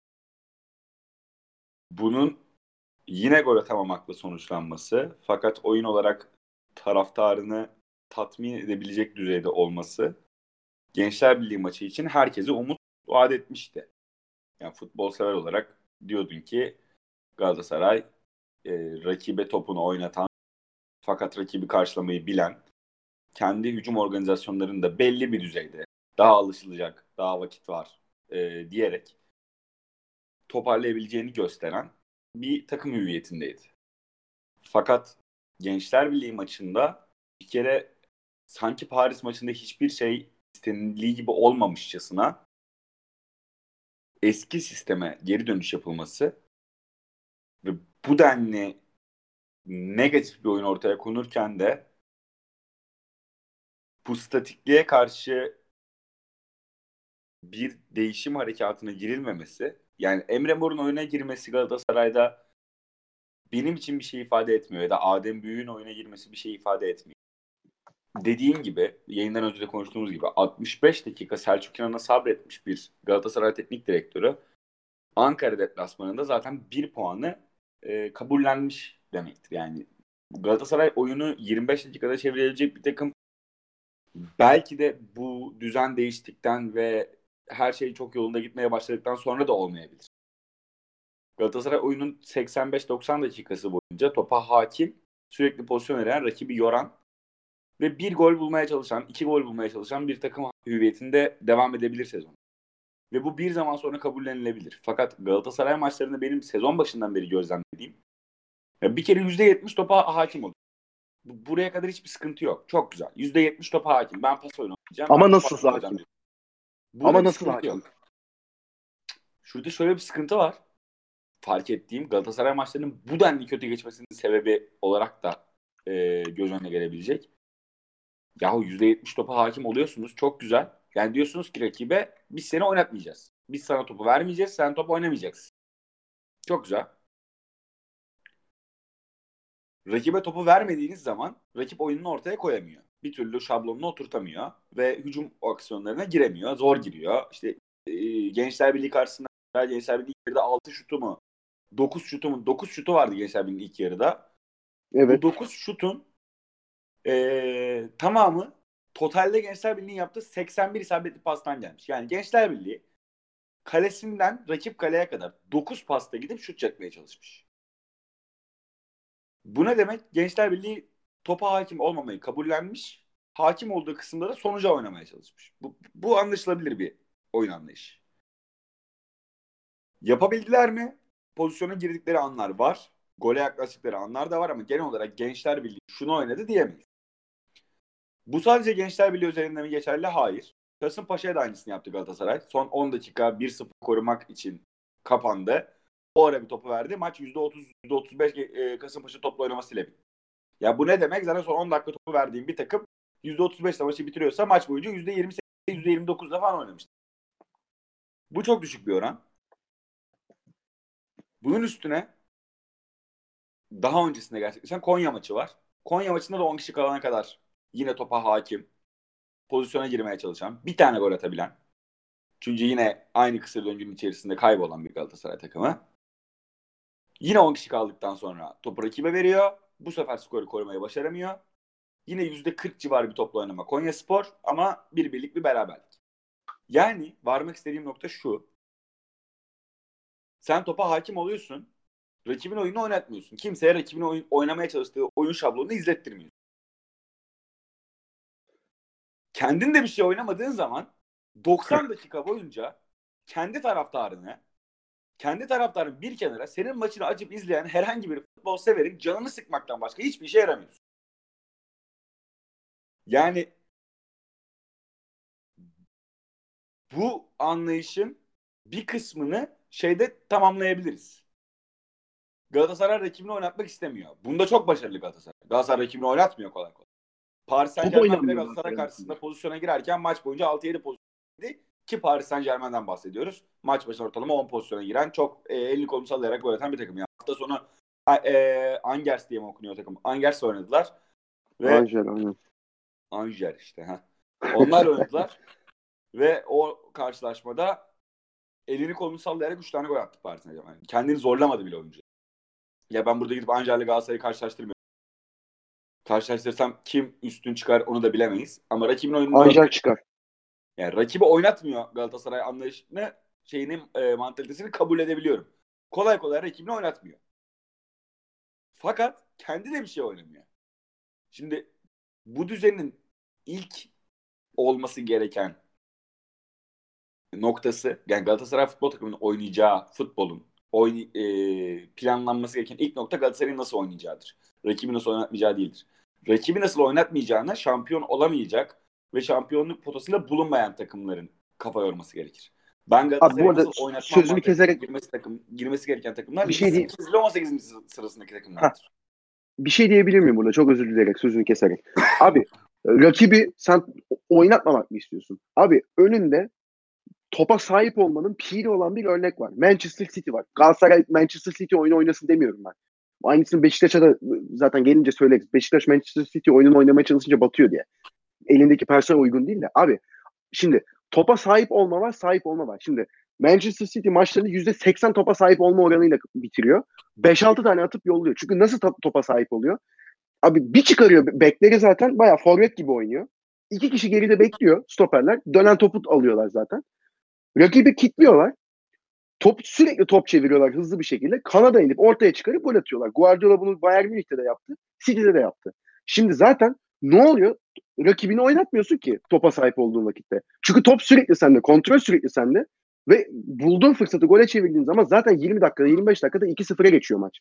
A: Bunun yine gol atamamakla sonuçlanması fakat oyun olarak taraftarını tatmin edebilecek düzeyde olması Gençler Birliği maçı için herkese umut vaat etmişti. Yani futbol sever olarak diyordun ki Galatasaray e, rakibe topunu oynatan fakat rakibi karşılamayı bilen kendi hücum organizasyonlarında belli bir düzeyde daha alışılacak, daha vakit var e, diyerek toparlayabileceğini gösteren bir takım hüviyetindeydi. Fakat Gençler Birliği maçında bir kere sanki Paris maçında hiçbir şey istenildiği gibi olmamışçasına eski sisteme geri dönüş yapılması ve bu denli negatif bir oyun ortaya konurken de bu statikliğe karşı bir değişim harekatına girilmemesi yani Emre Mor'un oyuna girmesi Galatasaray'da benim için bir şey ifade etmiyor ya da Adem Büyük'ün oyuna girmesi bir şey ifade etmiyor. Dediğin gibi yayından önce de konuştuğumuz gibi 65 dakika Selçuk İnan'a sabretmiş bir Galatasaray Teknik Direktörü Ankara deplasmanında zaten bir puanı e, kabullenmiş demektir. Yani Galatasaray oyunu 25 dakikada çevirebilecek bir takım belki de bu düzen değiştikten ve her şey çok yolunda gitmeye başladıktan sonra da olmayabilir. Galatasaray oyunun 85-90 dakikası boyunca topa hakim, sürekli pozisyon veren, rakibi yoran ve bir gol bulmaya çalışan, iki gol bulmaya çalışan bir takım hüviyetinde devam edebilir sezon. Ve bu bir zaman sonra kabullenilebilir. Fakat Galatasaray maçlarında benim sezon başından beri gözlemlediğim bir kere %70 topa hakim oluyor. Buraya kadar hiçbir sıkıntı yok. Çok güzel. %70 topa hakim. Ben pas oynayacağım.
B: Ama nasıl hakim? Ama nasıl hakim? Yok.
A: Şurada şöyle bir sıkıntı var. Fark ettiğim Galatasaray maçlarının bu denli kötü geçmesinin sebebi olarak da e, göz önüne gelebilecek. Yahu %70 topa hakim oluyorsunuz. Çok güzel. Yani diyorsunuz ki rakibe biz seni oynatmayacağız. Biz sana topu vermeyeceğiz. Sen top oynamayacaksın. Çok güzel. Rakibe topu vermediğiniz zaman rakip oyununu ortaya koyamıyor. Bir türlü şablonunu oturtamıyor ve hücum aksiyonlarına giremiyor. Zor giriyor. İşte e, Gençler Birliği karşısında Gençler Birliği 6 şutu mu 9 şutumun 9 şutu vardı Gençler Birliği ilk yarıda.
B: Evet.
A: Bu 9 şutun ee, tamamı totalde Gençler Birliği'nin yaptığı 81 isabetli pastan gelmiş. Yani Gençler Birliği kalesinden rakip kaleye kadar 9 pasta gidip şut çekmeye çalışmış. Bu ne demek? Gençler Birliği topa hakim olmamayı kabullenmiş. Hakim olduğu kısımda da sonuca oynamaya çalışmış. Bu, bu anlaşılabilir bir oyun anlayışı. Yapabildiler mi? Pozisyona girdikleri anlar var. Gole yaklaştıkları anlar da var ama genel olarak Gençler Birliği şunu oynadı diyemeyiz. Bu sadece Gençler Birliği üzerinde mi geçerli? Hayır. Kasımpaşa'ya da aynısını yaptı Galatasaray. Son 10 dakika 1-0 korumak için kapandı. O ara bir topu verdi. Maç %30, %35 e, Kasımpaşa topla oynamasıyla bitti. Ya bu ne demek? Zaten son 10 dakika topu verdiğim bir takım %35'le maçı bitiriyorsa maç boyunca %28, %29'da falan oynamıştı. Bu çok düşük bir oran. Bunun üstüne daha öncesinde gerçekleşen Konya maçı var. Konya maçında da 10 kişi kalana kadar yine topa hakim, pozisyona girmeye çalışan, bir tane gol atabilen. Çünkü yine aynı kısır döngünün içerisinde kaybolan bir Galatasaray takımı. Yine 10 kişi kaldıktan sonra topu rakibe veriyor. Bu sefer skoru korumayı başaramıyor. Yine %40 civarı bir topla oynama Konya Spor ama bir birlik bir beraberlik. Yani varmak istediğim nokta şu. Sen topa hakim oluyorsun. Rakibin oyunu oynatmıyorsun. Kimseye rakibin oyun, oynamaya çalıştığı oyun şablonunu izlettirmiyorsun. Kendin de bir şey oynamadığın zaman 90 dakika boyunca kendi taraftarını kendi taraftarın bir kenara senin maçını açıp izleyen herhangi bir futbol severin canını sıkmaktan başka hiçbir işe yaramıyorsun. Yani bu anlayışın bir kısmını şeyde tamamlayabiliriz. Galatasaray rakibini oynatmak istemiyor. Bunda çok başarılı Galatasaray. Galatasaray rakibini oynatmıyor kolay kolay. Paris Saint Germain Galatasaray karşısında pozisyona girerken maç boyunca 6-7 pozisyon ki Paris Saint Germain'den bahsediyoruz. Maç başına ortalama 10 pozisyona giren çok e, elini kolunu sallayarak gol atan bir takım. Yani hafta sonu e, Angers diye mi okunuyor takım? Angers oynadılar.
B: Ve Angers, aynen.
A: Angers işte. Ha. Onlar oynadılar. Ve o karşılaşmada elini kolunu sallayarak 3 tane gol attı Paris Saint Germain. Kendini zorlamadı bile oyuncu. Ya ben burada gidip Angel'le Galatasaray'ı karşılaştırmıyorum. Karşılaştırsam kim üstün çıkar onu da bilemeyiz. Ama rakibin oyununda...
B: Angel çıkar.
A: Yani rakibi oynatmıyor Galatasaray anlayışını, şeyini, e, mantalitesini kabul edebiliyorum. Kolay kolay rakibini oynatmıyor. Fakat kendi de bir şey oynamıyor. Şimdi bu düzenin ilk olması gereken noktası yani Galatasaray futbol takımının oynayacağı futbolun oyn e, planlanması gereken ilk nokta Galatasaray'ın nasıl oynayacağıdır. Rakibi nasıl oynatmayacağı değildir. Rakibi nasıl oynatmayacağına şampiyon olamayacak ve şampiyonluk potasında bulunmayan takımların kafa yorması gerekir. Ben Galatasaray'ın nasıl oynatmam sözünü keserek girmesi, takım, girmesi gereken takımlar bir şey değil. 8 ile 18. sırasındaki takımlardır.
B: Bir şey diyebilir miyim burada? Çok özür dileyerek sözünü keserek. Abi rakibi sen oynatmamak mı istiyorsun? Abi önünde topa sahip olmanın piri olan bir örnek var. Manchester City var. Galatasaray Manchester City oyunu oynasın demiyorum ben. Aynısını Beşiktaş'a da zaten gelince söyleriz. Beşiktaş Manchester City oyununu oynamaya çalışınca batıyor diye. Elindeki personel uygun değil de. Abi şimdi topa sahip olma var, sahip olma var. Şimdi Manchester City maçlarını %80 topa sahip olma oranıyla bitiriyor. 5-6 tane atıp yolluyor. Çünkü nasıl topa sahip oluyor? Abi bir çıkarıyor bekleri zaten bayağı forvet gibi oynuyor. İki kişi geride bekliyor stoperler. Dönen topu alıyorlar zaten. Rakibi kitliyorlar. Top sürekli top çeviriyorlar hızlı bir şekilde. Kanada inip ortaya çıkarıp gol atıyorlar. Guardiola bunu Bayern Münih'te de yaptı. City'de de yaptı. Şimdi zaten ne oluyor? Rakibini oynatmıyorsun ki topa sahip olduğun vakitte. Çünkü top sürekli sende, kontrol sürekli sende ve bulduğun fırsatı gole çevirdiğin zaman zaten 20 dakikada, 25 dakikada 2-0'a geçiyor maç.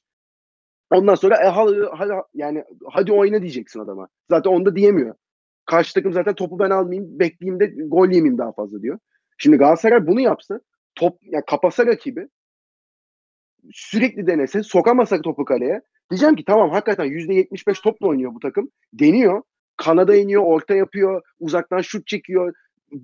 B: Ondan sonra e, hadi, hadi, yani hadi oyna diyeceksin adama. Zaten onda diyemiyor. Karşı takım zaten topu ben almayayım, bekleyeyim de gol yemeyeyim daha fazla diyor. Şimdi Galatasaray bunu yapsa top ya kapasa rakibi sürekli denese sokamasa topu kaleye diyeceğim ki tamam hakikaten %75 topla oynuyor bu takım. Deniyor. Kanada iniyor, orta yapıyor, uzaktan şut çekiyor.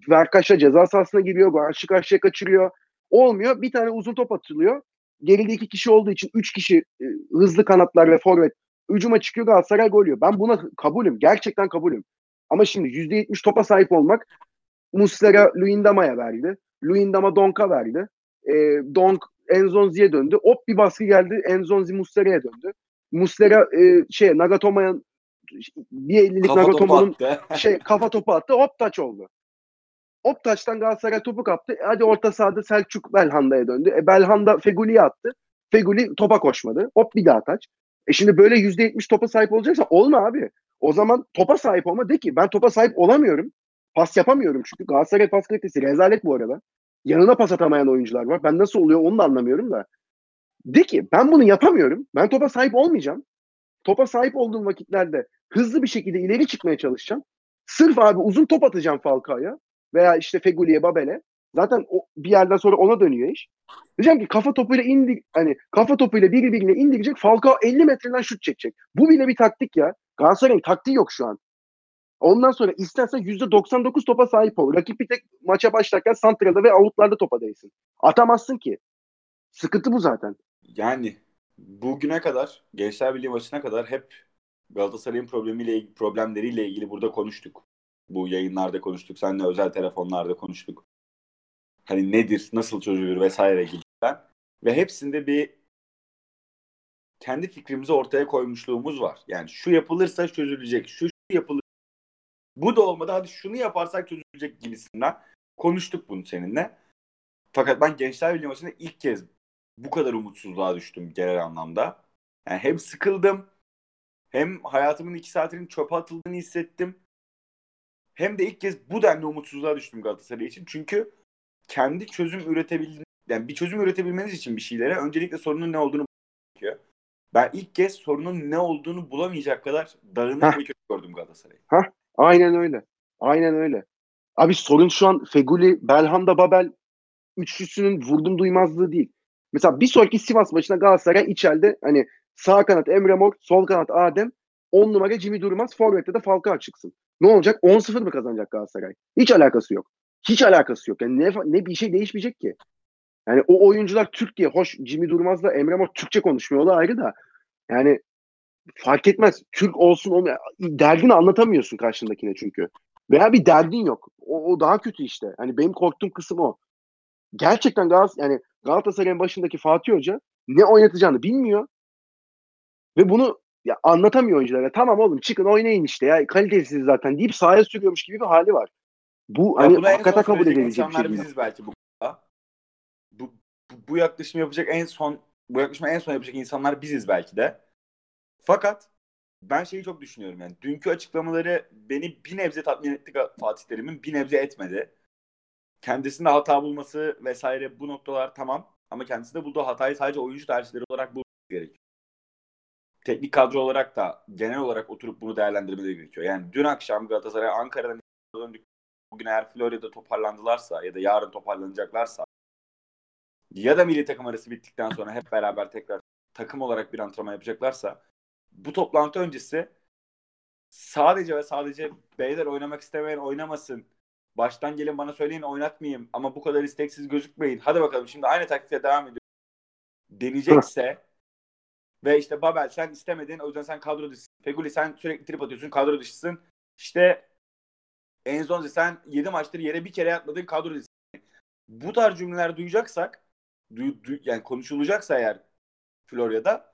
B: Verkaş'a ceza sahasına giriyor, karşı karşıya kaçırıyor. Olmuyor. Bir tane uzun top atılıyor. Geride iki kişi olduğu için üç kişi e, hızlı kanatlar ve forvet hücuma çıkıyor Galatasaray gol yiyor. Ben buna kabulüm. Gerçekten kabulüm. Ama şimdi %70 topa sahip olmak Muslera Luindama'ya verdi. Luindama Donk'a verdi. E, Donk Enzonzi'ye döndü. Hop bir baskı geldi. Enzonzi Muslera'ya döndü. Muslera e, şey Nagatomo'ya bir ellilik Nagatomo'nun şey kafa topu attı. Hop taç oldu. Hop taçtan Galatasaray topu kaptı. E, Hadi orta sahada Selçuk Belhanda'ya döndü. E, Belhanda Feguli'ye attı. Feguli topa koşmadı. Hop bir daha taç. E şimdi böyle %70 topa sahip olacaksa olma abi. O zaman topa sahip olma de ki ben topa sahip olamıyorum. Pas yapamıyorum çünkü Galatasaray pas kalitesi rezalet bu arada. Yanına pas atamayan oyuncular var. Ben nasıl oluyor onu da anlamıyorum da. De ki ben bunu yapamıyorum. Ben topa sahip olmayacağım. Topa sahip olduğum vakitlerde hızlı bir şekilde ileri çıkmaya çalışacağım. Sırf abi uzun top atacağım Falcao'ya veya işte Feguli'ye, Babel'e. Zaten o, bir yerden sonra ona dönüyor iş. Diyeceğim ki kafa topuyla indir hani kafa topuyla biri birine indirecek. Falcao 50 metreden şut çekecek. Bu bile bir taktik ya. Galatasaray'ın taktiği yok şu an. Ondan sonra istersen %99 topa sahip ol. Rakip bir tek maça başlarken santrada ve avutlarda topa değsin. Atamazsın ki. Sıkıntı bu zaten.
A: Yani bugüne kadar Gençler Birliği maçına kadar hep Galatasaray'ın problemiyle problemleriyle ilgili burada konuştuk. Bu yayınlarda konuştuk. Seninle özel telefonlarda konuştuk. Hani nedir, nasıl çözülür vesaire gibisinden. Ve hepsinde bir kendi fikrimizi ortaya koymuşluğumuz var. Yani şu yapılırsa çözülecek, şu yapılır. Bu da olmadı hadi şunu yaparsak çözülecek gibisinden konuştuk bunu seninle. Fakat ben Gençler Birliği maçında ilk kez bu kadar umutsuzluğa düştüm genel anlamda. Yani hem sıkıldım hem hayatımın iki saatinin çöpe atıldığını hissettim. Hem de ilk kez bu denli umutsuzluğa düştüm Galatasaray için. Çünkü kendi çözüm üretebildiğiniz yani bir çözüm üretebilmeniz için bir şeylere öncelikle sorunun ne olduğunu gerekiyor. Ben ilk kez sorunun ne olduğunu bulamayacak kadar ve kötü gördüm Galatasaray'ı.
B: Aynen öyle. Aynen öyle. Abi sorun şu an Feguli, Belhanda, Babel üçlüsünün vurdum duymazlığı değil. Mesela bir sonraki Sivas maçında Galatasaray içeride hani sağ kanat Emre Mor, sol kanat Adem, 10 numara Jimmy Durmaz, forvette de Falcao çıksın. Ne olacak? 10-0 mı kazanacak Galatasaray? Hiç alakası yok. Hiç alakası yok. Yani ne, ne bir şey değişmeyecek ki. Yani o oyuncular Türk diye hoş Jimmy Durmaz'la Emre Mor Türkçe konuşmuyor o da ayrı da. Yani fark etmez. Türk olsun olmayan derdini anlatamıyorsun karşındakine çünkü. Veya bir derdin yok. O, o daha kötü işte. Hani benim korktuğum kısım o. Gerçekten Galatasaray, yani Galatasaray'ın başındaki Fatih Hoca ne oynatacağını bilmiyor. Ve bunu ya anlatamıyor oyunculara. Tamam oğlum çıkın oynayın işte ya kalitesiz zaten deyip sahaya sürüyormuş gibi bir hali var. Bu
A: Ya
B: hani hakikaten kabul edilecek bir şey değil.
A: biziz belki bu. Bu, bu, bu yaklaşımı yapacak en son bu yaklaşımı en son yapacak insanlar biziz belki de. Fakat ben şeyi çok düşünüyorum yani. Dünkü açıklamaları beni bir nebze tatmin etti Fatih Terim'in bir nebze etmedi. Kendisinde hata bulması vesaire bu noktalar tamam. Ama kendisi de bulduğu hatayı sadece oyuncu tercihleri olarak bulması gerekiyor. Teknik kadro olarak da genel olarak oturup bunu değerlendirmeleri gerekiyor. Yani dün akşam Galatasaray Ankara'dan döndük. Bugün eğer Florya'da toparlandılarsa ya da yarın toparlanacaklarsa ya da milli takım arası bittikten sonra hep beraber tekrar takım olarak bir antrenman yapacaklarsa bu toplantı öncesi sadece ve sadece beyler oynamak istemeyen oynamasın. Baştan gelin bana söyleyin oynatmayayım ama bu kadar isteksiz gözükmeyin. Hadi bakalım şimdi aynı taktikle devam ediyor. Deneyecekse ve işte Babel sen istemedin o yüzden sen kadro dışısın. Feguli sen sürekli trip atıyorsun kadro dışısın. İşte Enzonzi sen 7 maçtır yere bir kere yatmadın kadro dışısın. Bu tarz cümleler duyacaksak duy- duy- yani konuşulacaksa eğer Florya'da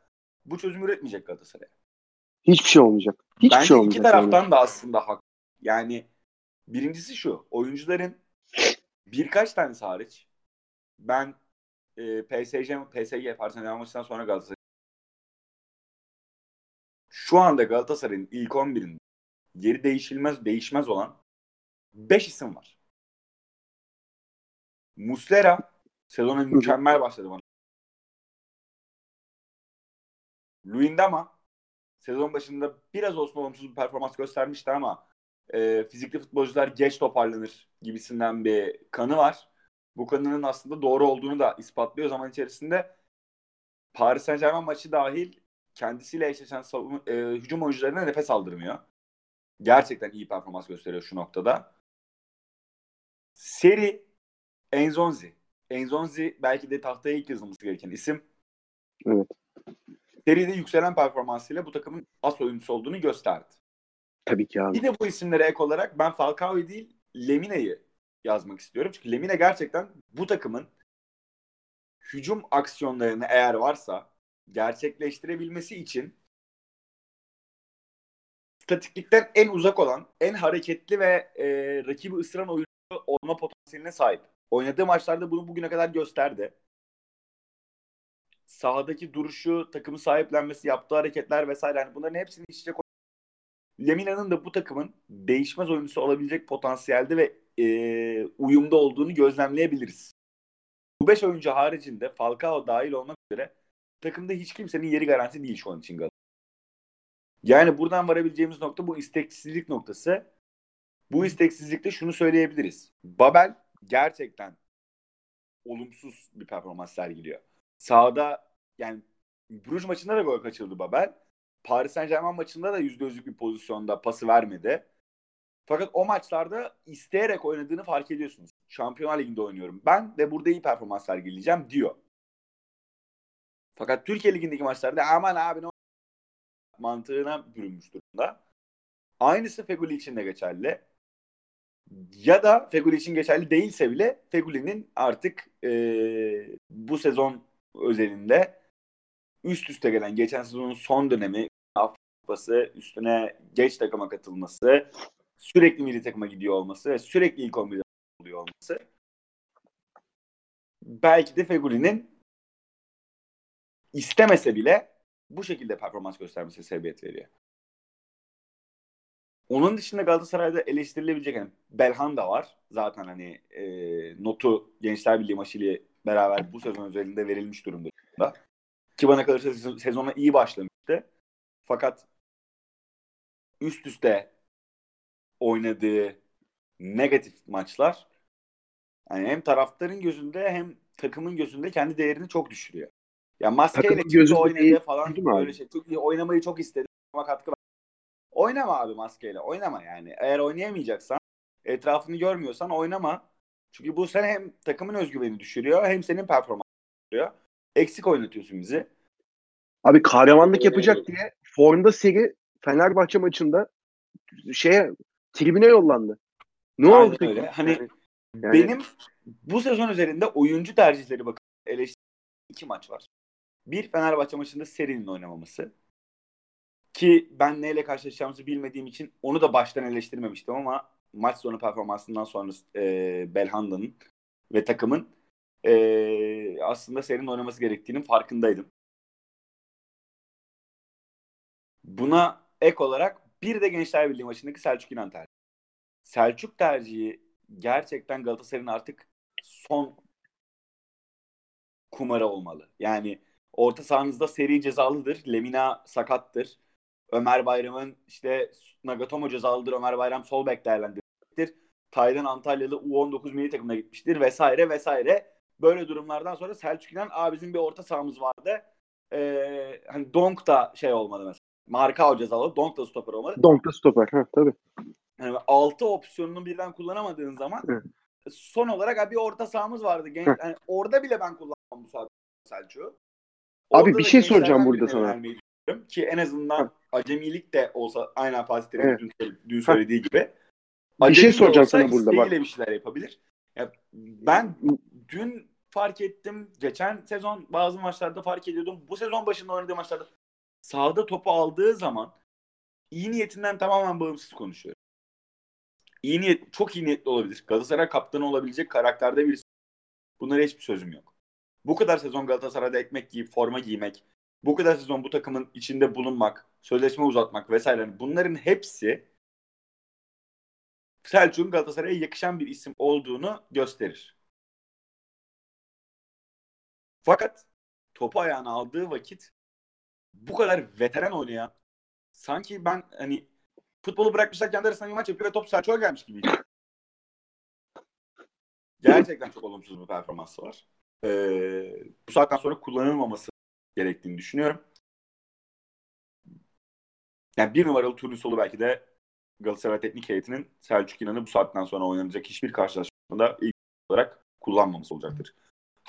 A: bu çözüm üretmeyecek Galatasaray.
B: Hiçbir şey olmayacak. Hiçbir
A: Bence
B: şey
A: iki
B: olmayacak.
A: taraftan
B: yani.
A: da aslında hak. Yani birincisi şu. Oyuncuların birkaç tanesi hariç ben e, PSG, PSG Barcelona maçından sonra Galatasaray şu anda Galatasaray'ın ilk 11'inde yeri değişilmez değişmez olan 5 isim var. Muslera sezona mükemmel başladı bana. Luyendama sezon başında biraz olsun olumsuz bir performans göstermişti ama e, fizikli futbolcular geç toparlanır gibisinden bir kanı var. Bu kanının aslında doğru olduğunu da ispatlıyor zaman içerisinde. Paris Saint Germain maçı dahil kendisiyle eşleşen savunma, e, hücum oyuncularına nefes aldırmıyor. Gerçekten iyi performans gösteriyor şu noktada. Seri Enzonzi. Enzonzi belki de tahtaya ilk yazılması gereken isim.
B: Evet.
A: Seride yükselen performansıyla bu takımın as oyuncusu olduğunu gösterdi.
B: Tabii ki abi.
A: Bir de bu isimlere ek olarak ben Falcao'yu değil Lemine'yi yazmak istiyorum. Çünkü Lemine gerçekten bu takımın hücum aksiyonlarını eğer varsa gerçekleştirebilmesi için statiklikten en uzak olan, en hareketli ve e, rakibi ısıran oyuncu olma potansiyeline sahip. Oynadığı maçlarda bunu bugüne kadar gösterdi. Sahadaki duruşu, takımı sahiplenmesi, yaptığı hareketler vesaire yani bunların hepsini iç içe Lemina'nın da bu takımın değişmez oyuncusu olabilecek potansiyelde ve e, uyumda olduğunu gözlemleyebiliriz. Bu beş oyuncu haricinde Falcao dahil olmak üzere takımda hiç kimsenin yeri garanti değil şu an için Galatasaray. Yani buradan varabileceğimiz nokta bu isteksizlik noktası. Bu isteksizlikte şunu söyleyebiliriz. Babel gerçekten olumsuz bir performans sergiliyor. Sahada yani Bruges maçında da gol kaçırdı Babel. Paris Saint Germain maçında da %100'lük bir pozisyonda pası vermedi. Fakat o maçlarda isteyerek oynadığını fark ediyorsunuz. Şampiyonlar Ligi'nde oynuyorum ben ve burada iyi performans sergileyeceğim diyor. Fakat Türkiye Ligi'ndeki maçlarda aman abi ne mantığına bürünmüş durumda. Aynısı Feguli için de geçerli. Ya da Feguli için geçerli değilse bile Feguli'nin artık e, bu sezon özelinde üst üste gelen geçen sezonun son dönemi Avrupa'sı üstüne geç takıma katılması sürekli milli takıma gidiyor olması ve sürekli ilk 11'de oluyor olması belki de Feguli'nin istemese bile bu şekilde performans göstermesi sebebiyet veriyor. Onun dışında Galatasaray'da eleştirilebilecek yani Belhan da var. Zaten hani e, notu Gençler Birliği maçıyla beraber bu sezon özelinde verilmiş durumda. Ki bana kalırsa sezona iyi başlamıştı. Fakat üst üste oynadığı negatif maçlar yani hem taraftarın gözünde hem takımın gözünde kendi değerini çok düşürüyor. Ya maskeyle çıktı oynadı değil, falan böyle şey. Çok iyi oynamayı çok istedi ama katkı ver. Oynama abi maskeyle. Oynama yani. Eğer oynayamayacaksan, etrafını görmüyorsan oynama. Çünkü bu sen hem takımın özgüveni düşürüyor hem senin performansını düşürüyor. Eksik oynatıyorsun bizi.
B: Abi kahramanlık ee, yapacak diye formda seri Fenerbahçe maçında şeye tribüne yollandı.
A: Ne Aynen oldu peki? Öyle. Hani yani, benim bu sezon üzerinde oyuncu tercihleri bakın eleştirdiğim iki maç var. Bir Fenerbahçe maçında serinin oynamaması. Ki ben neyle karşılaşacağımızı bilmediğim için onu da baştan eleştirmemiştim ama maç sonu performansından sonra e, Belhanda'nın ve takımın e, aslında serinin oynaması gerektiğinin farkındaydım. Buna ek olarak bir de Gençler Birliği maçındaki Selçuk İnan tercihi. Selçuk tercihi gerçekten Galatasaray'ın artık son kumarı olmalı. Yani orta sahanızda seri cezalıdır. Lemina sakattır. Ömer Bayram'ın işte Nagatomo cezalıdır. Ömer Bayram sol bek değerlendirecektir. Taylan Antalyalı U19 milli takımına gitmiştir vesaire vesaire. Böyle durumlardan sonra Selçuk İnan bizim bir orta sahamız vardı. Ee, hani Donk da şey olmadı mesela. Marka cezalı. Donk da stoper olmadı.
B: Donk da stoper. Ha, tabii.
A: Yani 6 opsiyonunu birden kullanamadığın zaman Hı. son olarak bir orta sahamız vardı. Genç, yani orada bile ben kullanmam bu saatte Selçuk'u.
B: Abi bir şey soracağım burada sana.
A: Ki en azından Hı. acemilik de olsa aynı Fatih evet. dün, dün söylediği gibi.
B: Bir şey soracağım sana burada bak.
A: bir şeyler yapabilir. Ya ben dün fark ettim. Geçen sezon bazı maçlarda fark ediyordum. Bu sezon başında oynadığı maçlarda sahada topu aldığı zaman iyi niyetinden tamamen bağımsız konuşuyor. İyi niyet, çok iyi niyetli olabilir. Galatasaray kaptanı olabilecek karakterde birisi. Bunlara hiçbir sözüm yok. Bu kadar sezon Galatasaray'da ekmek giyip forma giymek, bu kadar sezon bu takımın içinde bulunmak, sözleşme uzatmak vesaire bunların hepsi Selçuk'un Galatasaray'a yakışan bir isim olduğunu gösterir. Fakat topu ayağına aldığı vakit bu kadar veteran oynayan sanki ben hani futbolu bırakmışlar kendi arasında bir maç yapıyor ve top Selçuk'a gelmiş gibi. Gerçekten çok olumsuz bir performansı var. Ee, bu saatten sonra kullanılmaması gerektiğini düşünüyorum. Yani bir numaralı turnusolu belki de Galatasaray Teknik Heyeti'nin Selçuk İnan'ı bu saatten sonra oynanacak hiçbir karşılaşmada ilk olarak kullanmaması olacaktır.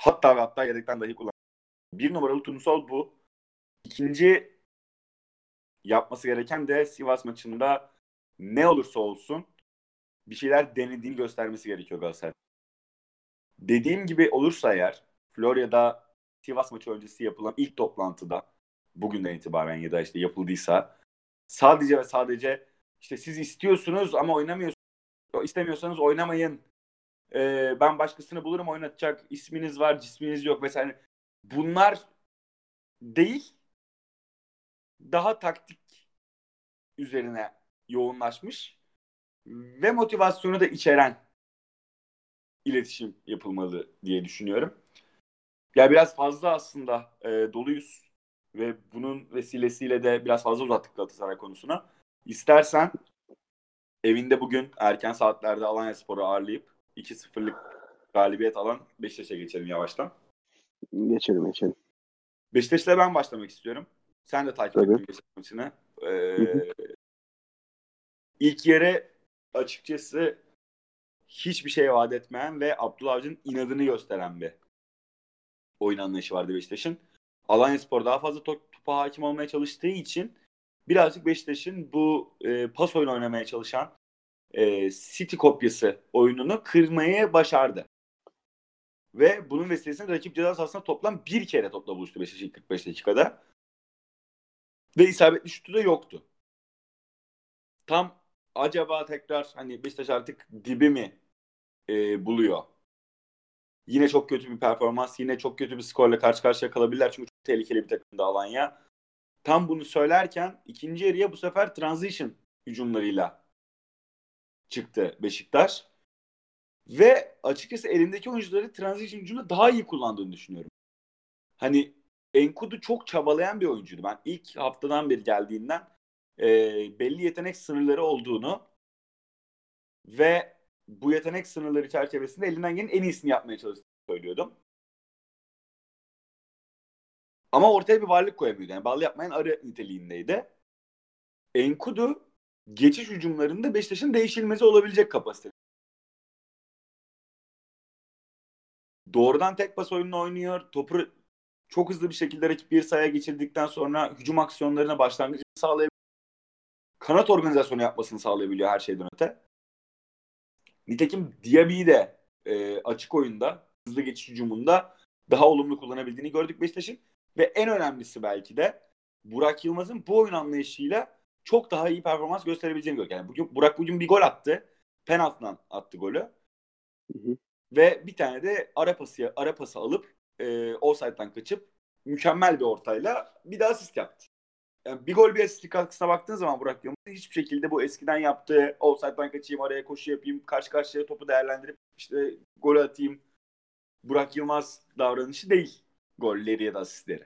A: Hatta ve hatta yedekten dahi kullan. Bir numaralı turnusol bu. İkinci yapması gereken de Sivas maçında ne olursa olsun bir şeyler denediğini göstermesi gerekiyor Galatasaray. Dediğim gibi olursa eğer Florya'da Sivas maçı öncesi yapılan ilk toplantıda bugünden itibaren ya da işte yapıldıysa sadece ve sadece işte siz istiyorsunuz ama oynamıyorsunuz istemiyorsanız oynamayın. Ee, ben başkasını bulurum oynatacak. isminiz var, cisminiz yok vesaire. Bunlar değil daha taktik üzerine yoğunlaşmış ve motivasyonu da içeren iletişim yapılmalı diye düşünüyorum. Ya biraz fazla aslında e, doluyuz ve bunun vesilesiyle de biraz fazla uzattık Galatasaray konusuna. İstersen evinde bugün erken saatlerde Alanya Spor'u ağırlayıp 2-0'lık galibiyet alan Beşiktaş'a geçelim yavaştan.
B: Geçelim geçelim.
A: Beşiktaş'la ben başlamak istiyorum. Sen de takip ettin Beşiktaş maçını. Ee, ilk yere açıkçası hiçbir şey vaat etmeyen ve Abdullah Avcı'nın inadını gösteren bir oyun anlayışı vardı Beşiktaş'ın. Alanya Spor daha fazla top, topa hakim olmaya çalıştığı için birazcık Beşiktaş'ın bu e, pas oyunu oynamaya çalışan e, City kopyası oyununu kırmayı başardı. Ve bunun vesilesiyle rakip ceza sahasında toplam bir kere topla buluştu Beşiktaş 45 dakikada. Ve isabetli şutu da yoktu. Tam acaba tekrar hani Beşiktaş artık dibi mi e, buluyor? Yine çok kötü bir performans, yine çok kötü bir skorla karşı karşıya kalabilirler çünkü çok tehlikeli bir takım da Alanya. Tam bunu söylerken ikinci yarıya bu sefer transition hücumlarıyla çıktı Beşiktaş. Ve açıkçası elindeki oyuncuları transition hücumda daha iyi kullandığını düşünüyorum. Hani Enkudu çok çabalayan bir oyuncuydu. Ben ilk haftadan beri geldiğinden e, belli yetenek sınırları olduğunu ve bu yetenek sınırları çerçevesinde elinden gelen en iyisini yapmaya çalıştığını söylüyordum. Ama ortaya bir varlık koyamıyordu. Yani bal yapmayan arı niteliğindeydi. Enkudu geçiş hücumlarında Beşiktaş'ın değişilmezi olabilecek kapasite. Doğrudan tek pas oyununu oynuyor. Topu çok hızlı bir şekilde rakip bir sahaya geçirdikten sonra hücum aksiyonlarına başlangıcı sağlayabiliyor. Kanat organizasyonu yapmasını sağlayabiliyor her şeyden öte. Nitekim Diaby'i de e, açık oyunda, hızlı geçiş hücumunda daha olumlu kullanabildiğini gördük Beşiktaş'ın. Ve en önemlisi belki de Burak Yılmaz'ın bu oyun anlayışıyla çok daha iyi performans gösterebileceğini gördük. Yani bugün, Burak bugün bir gol attı. Penaltıdan attı golü. Hı hı. Ve bir tane de ara pası, ara pası alıp e, offside'dan kaçıp mükemmel bir ortayla bir daha asist yaptı. Yani bir gol bir asist katkısına baktığın zaman Burak Yılmaz hiçbir şekilde bu eskiden yaptığı offside'dan kaçayım araya koşu yapayım karşı karşıya topu değerlendirip işte gol atayım Burak Yılmaz davranışı değil golleri ya da asistleri.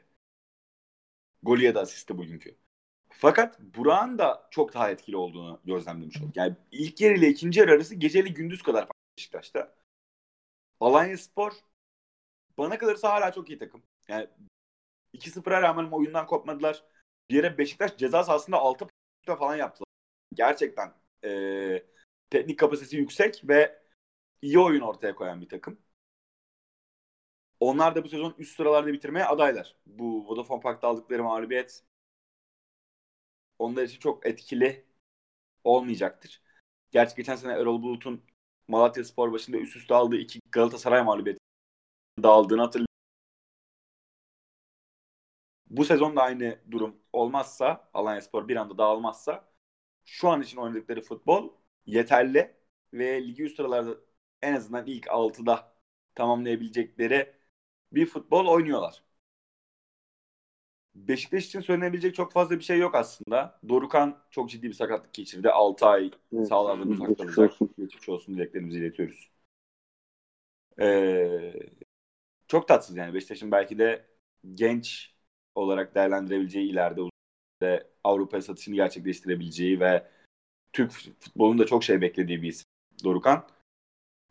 A: Golü ya da asisti bugünkü. Fakat Burak'ın da çok daha etkili olduğunu gözlemlemiş olduk. Yani ilk yarı ile ikinci yarı arası geceli gündüz kadar Beşiktaş'ta. Alanya Spor bana kalırsa hala çok iyi takım. Yani 2-0'a rağmen oyundan kopmadılar. Bir yere Beşiktaş ceza sahasında 6 falan yaptılar. Gerçekten e, teknik kapasitesi yüksek ve iyi oyun ortaya koyan bir takım. Onlar da bu sezon üst sıralarda bitirmeye adaylar. Bu Vodafone Park'ta aldıkları mağlubiyet onlar için çok etkili olmayacaktır. Gerçi geçen sene Erol Bulut'un Malatya Spor başında üst üste aldığı iki Galatasaray mağlubiyeti dağıldığını hatırlıyorum. Bu sezon da aynı durum olmazsa, Alanya Spor bir anda dağılmazsa şu an için oynadıkları futbol yeterli ve ligi üst sıralarda en azından ilk 6'da tamamlayabilecekleri bir futbol oynuyorlar. Beşiktaş için söylenebilecek çok fazla bir şey yok aslında. Dorukan çok ciddi bir sakatlık geçirdi. 6 ay evet. sahalardan uzak kalacak. Geçmiş olsun dileklerimizi iletiyoruz. Ee, çok tatsız yani. Beşiktaş'ın belki de genç olarak değerlendirebileceği ileride ve Avrupa'ya satışını gerçekleştirebileceği ve Türk futbolunun da çok şey beklediği bir isim Dorukan.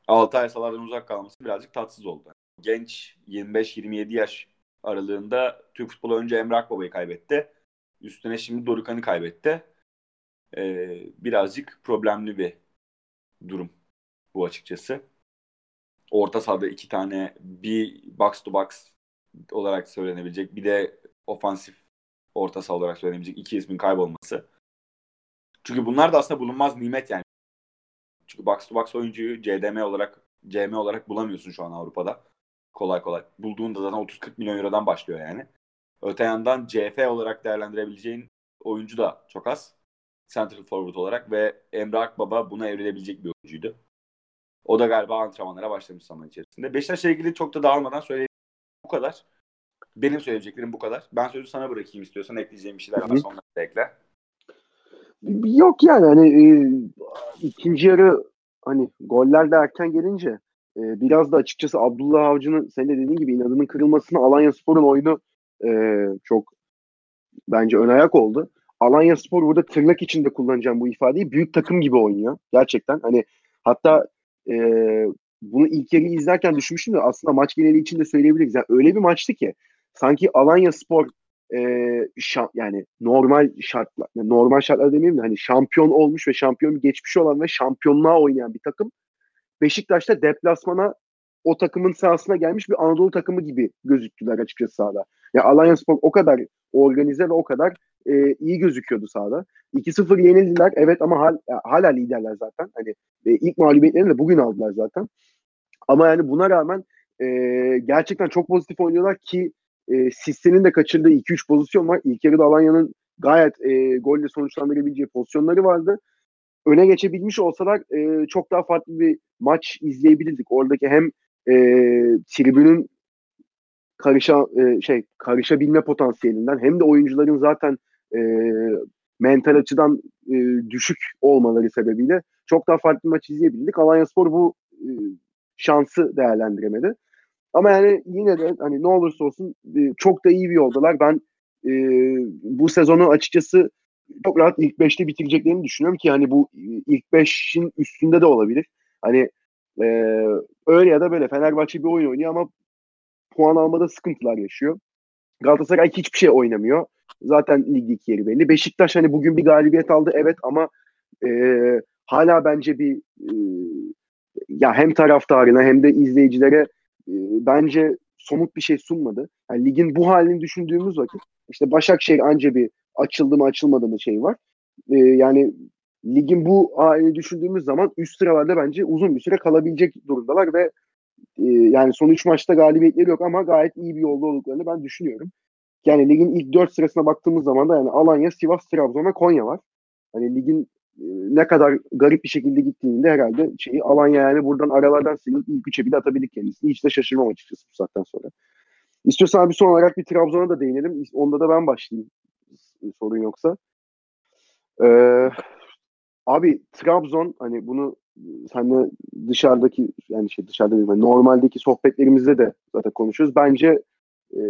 A: 6 ay sahalardan uzak kalması birazcık tatsız oldu. Genç 25-27 yaş aralığında Türk futbolu önce Emre Akbaba'yı kaybetti. Üstüne şimdi Dorukan'ı kaybetti. Ee, birazcık problemli bir durum bu açıkçası. Orta sahada iki tane bir box to box olarak söylenebilecek bir de ofansif orta saha olarak söylenebilecek iki ismin kaybolması. Çünkü bunlar da aslında bulunmaz nimet yani. Çünkü box to box oyuncuyu CDM olarak CM olarak bulamıyorsun şu an Avrupa'da. Kolay kolay. Bulduğunda zaten 30-40 milyon eurodan başlıyor yani. Öte yandan CF olarak değerlendirebileceğin oyuncu da çok az. Central forward olarak ve Emre Akbaba buna evrilebilecek bir oyuncuydu. O da galiba antrenmanlara başlamış zaman içerisinde. Beşiktaş'la ilgili çok da dağılmadan söyleyeyim. Bu kadar. Benim söyleyeceklerim bu kadar. Ben sözü sana bırakayım istiyorsan ekleyeceğim bir şeyler varsa onları da ekle.
B: Yok yani hani e, ikinci yarı hani goller de erken gelince e, biraz da açıkçası Abdullah Avcı'nın senin de dediğin gibi inadının kırılmasına Alanya Spor'un oyunu e, çok bence ön ayak oldu. Alanya Spor burada tırnak içinde kullanacağım bu ifadeyi büyük takım gibi oynuyor. Gerçekten hani hatta e, bunu ilk yarı izlerken düşünmüştüm de aslında maç geneli için de söyleyebiliriz. Yani öyle bir maçtı ki sanki Alanya Spor e, şa- yani normal şartlar normal şartlar demeyeyim de hani şampiyon olmuş ve şampiyon geçmiş olan ve şampiyonluğa oynayan bir takım Beşiktaş'ta deplasmana o takımın sahasına gelmiş bir Anadolu takımı gibi gözüktüler açıkçası sahada. Ya yani Alanya Spor o kadar organize ve o kadar e, iyi gözüküyordu sahada. 2-0 yenildiler evet ama hal, hala liderler zaten. Hani e, ilk mağlubiyetlerini de bugün aldılar zaten. Ama yani buna rağmen e, gerçekten çok pozitif oynuyorlar ki e, Sisse'nin de kaçırdığı 2-3 pozisyon var. İlk yarıda Alanya'nın gayet e, golle sonuçlandırabileceği pozisyonları vardı. Öne geçebilmiş olsalar e, çok daha farklı bir maç izleyebilirdik. Oradaki hem e, tribünün karışa e, şey karışabilme potansiyelinden hem de oyuncuların zaten e, mental açıdan e, düşük olmaları sebebiyle çok daha farklı maç izleyebildik. Alanya Spor bu e, şansı değerlendiremedi. Ama yani yine de hani ne olursa olsun e, çok da iyi bir yoldalar. Ben e, bu sezonu açıkçası çok rahat ilk 5'te bitireceklerini düşünüyorum ki hani bu ilk 5'in üstünde de olabilir. Hani e, öyle ya da böyle Fenerbahçe bir oyun oynuyor ama puan almada sıkıntılar yaşıyor. Galatasaray hiçbir şey oynamıyor. Zaten ligdeki yeri belli. Beşiktaş hani bugün bir galibiyet aldı evet ama e, hala bence bir e, ya hem taraftarına hem de izleyicilere e, bence somut bir şey sunmadı. Yani ligin bu halini düşündüğümüz vakit işte Başakşehir anca bir açıldı mı açılmadı mı şey var. E, yani ligin bu halini düşündüğümüz zaman üst sıralarda bence uzun bir süre kalabilecek durumdalar ve e, yani son 3 maçta galibiyetleri yok ama gayet iyi bir yolda olduklarını ben düşünüyorum. Yani ligin ilk 4 sırasına baktığımız zaman da yani Alanya, Sivas, Trabzon ve Konya var. Hani ligin e, ne kadar garip bir şekilde gittiğini de herhalde şeyi Alanya yani buradan aralardan silip ilk üçe bile atabildik kendisini. Hiç de şaşırmam açıkçası bu saatten sonra. İstiyorsan bir son olarak bir Trabzon'a da değinelim. Onda da ben başlayayım sorun yoksa. Ee, abi Trabzon hani bunu senle dışarıdaki yani şey dışarıda değil, normaldeki sohbetlerimizde de zaten konuşuyoruz. Bence e,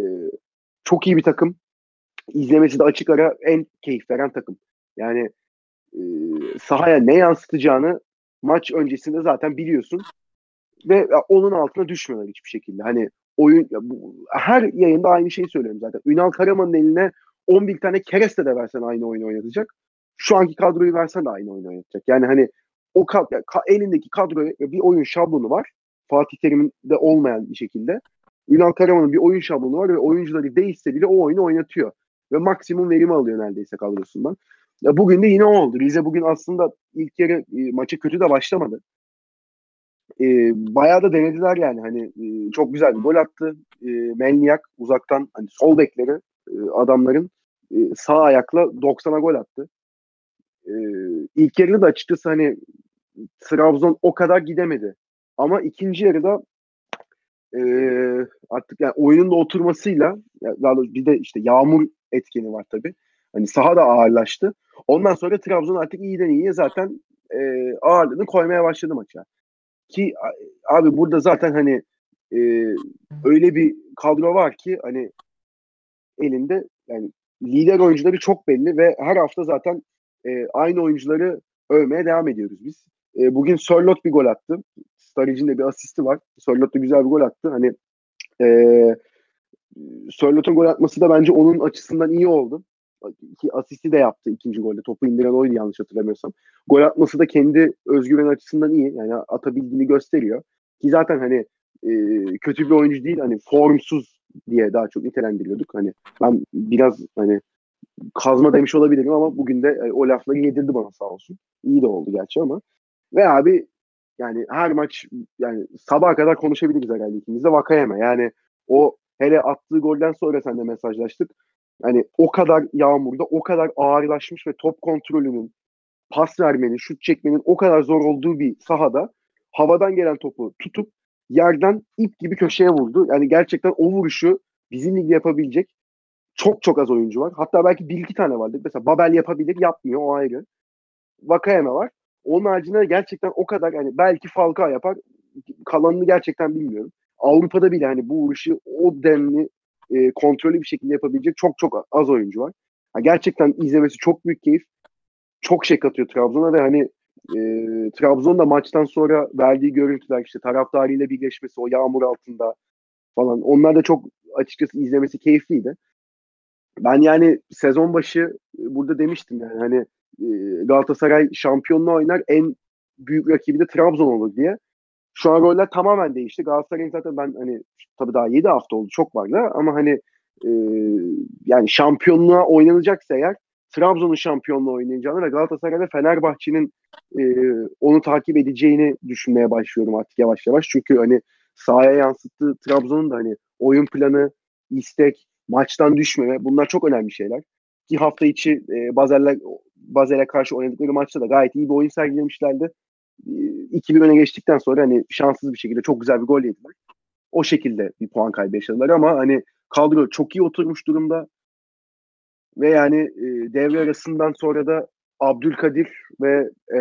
B: çok iyi bir takım. İzlemesi de açık ara en keyif veren takım. Yani e, sahaya ne yansıtacağını maç öncesinde zaten biliyorsun. Ve onun altına düşmüyorlar hiçbir şekilde. Hani oyun ya, bu, her yayında aynı şeyi söylüyorum zaten. Ünal Karaman'ın eline 11 tane kereste de versen aynı oyunu oynatacak. Şu anki kadroyu versen de aynı oyunu oynatacak. Yani hani o kad ka elindeki kadroya bir oyun şablonu var. Fatih Terim'in de olmayan bir şekilde. Ünal Karaman'ın bir oyun şablonu var ve oyuncuları değişse bile o oyunu oynatıyor. Ve maksimum verimi alıyor neredeyse kadrosundan. Ya bugün de yine oldu. Rize bugün aslında ilk yarı e, maçı kötü de başlamadı. E, bayağı da denediler yani. Hani e, çok güzel bir gol attı. E, Melniak uzaktan hani sol bekleri adamların sağ ayakla 90'a gol attı. İlk yarıda da açıkçası hani Trabzon o kadar gidemedi. Ama ikinci yarıda artık yani oyunun da oturmasıyla daha bir de işte yağmur etkeni var tabii. Hani saha da ağırlaştı. Ondan sonra Trabzon artık iyiden iyiye zaten ağırlığını koymaya başladı maça. Ki abi burada zaten hani e, öyle bir kadro var ki hani elinde yani lider oyuncuları çok belli ve her hafta zaten e, aynı oyuncuları övmeye devam ediyoruz biz. E, bugün Sörlot bir gol attı. Staric'in de bir asisti var. Sörlot da güzel bir gol attı. Hani e, Sörlot'un gol atması da bence onun açısından iyi oldu. İki asisti de yaptı ikinci golde. Topu indiren oydu yanlış hatırlamıyorsam. Gol atması da kendi özgüven açısından iyi. Yani atabildiğini gösteriyor. Ki zaten hani e, kötü bir oyuncu değil. Hani formsuz diye daha çok nitelendiriyorduk. Hani ben biraz hani kazma demiş olabilirim ama bugün de e, o lafları yedirdi bana sağ olsun. İyi de oldu gerçi ama. Ve abi yani her maç yani sabaha kadar konuşabiliriz herhalde ikimiz de Vakayeme. Yani o hele attığı golden sonra sen de mesajlaştık. Hani o kadar yağmurda o kadar ağırlaşmış ve top kontrolünün pas vermenin, şut çekmenin o kadar zor olduğu bir sahada havadan gelen topu tutup yerden ip gibi köşeye vurdu. Yani gerçekten o vuruşu bizim ligde yapabilecek çok çok az oyuncu var. Hatta belki bir iki tane vardır. Mesela Babel yapabilir, yapmıyor o ayrı. Vakayeme var. Onun haricinde gerçekten o kadar hani belki Falcao yapar. Kalanını gerçekten bilmiyorum. Avrupa'da bile hani bu vuruşu o denli e, kontrollü bir şekilde yapabilecek çok çok az oyuncu var. Ha, gerçekten izlemesi çok büyük keyif. Çok şey katıyor Trabzon'a ve hani e, Trabzon da maçtan sonra verdiği görüntüler işte taraftarıyla birleşmesi o yağmur altında falan onlar da çok açıkçası izlemesi keyifliydi. Ben yani sezon başı burada demiştim yani hani e, Galatasaray şampiyonluğu oynar en büyük rakibi de Trabzon olur diye. Şu an roller tamamen değişti. Galatasaray'ın zaten ben hani tabii daha 7 hafta oldu çok var da ama hani e, yani şampiyonluğa oynanacaksa eğer Trabzon'un şampiyonluğu oynayacağını ve Galatasaray ve Fenerbahçe'nin e, onu takip edeceğini düşünmeye başlıyorum artık yavaş yavaş. Çünkü hani sahaya yansıttığı Trabzon'un da hani oyun planı, istek, maçtan düşmeme bunlar çok önemli şeyler. Ki hafta içi e, Bazel'le Bazel'e karşı oynadıkları maçta da gayet iyi bir oyun sergilemişlerdi. 2-1 öne geçtikten sonra hani şanssız bir şekilde çok güzel bir gol yediler. O şekilde bir puan kaybı yaşadılar ama hani kadro çok iyi oturmuş durumda. Ve yani e, devre arasından sonra da Abdülkadir ve e,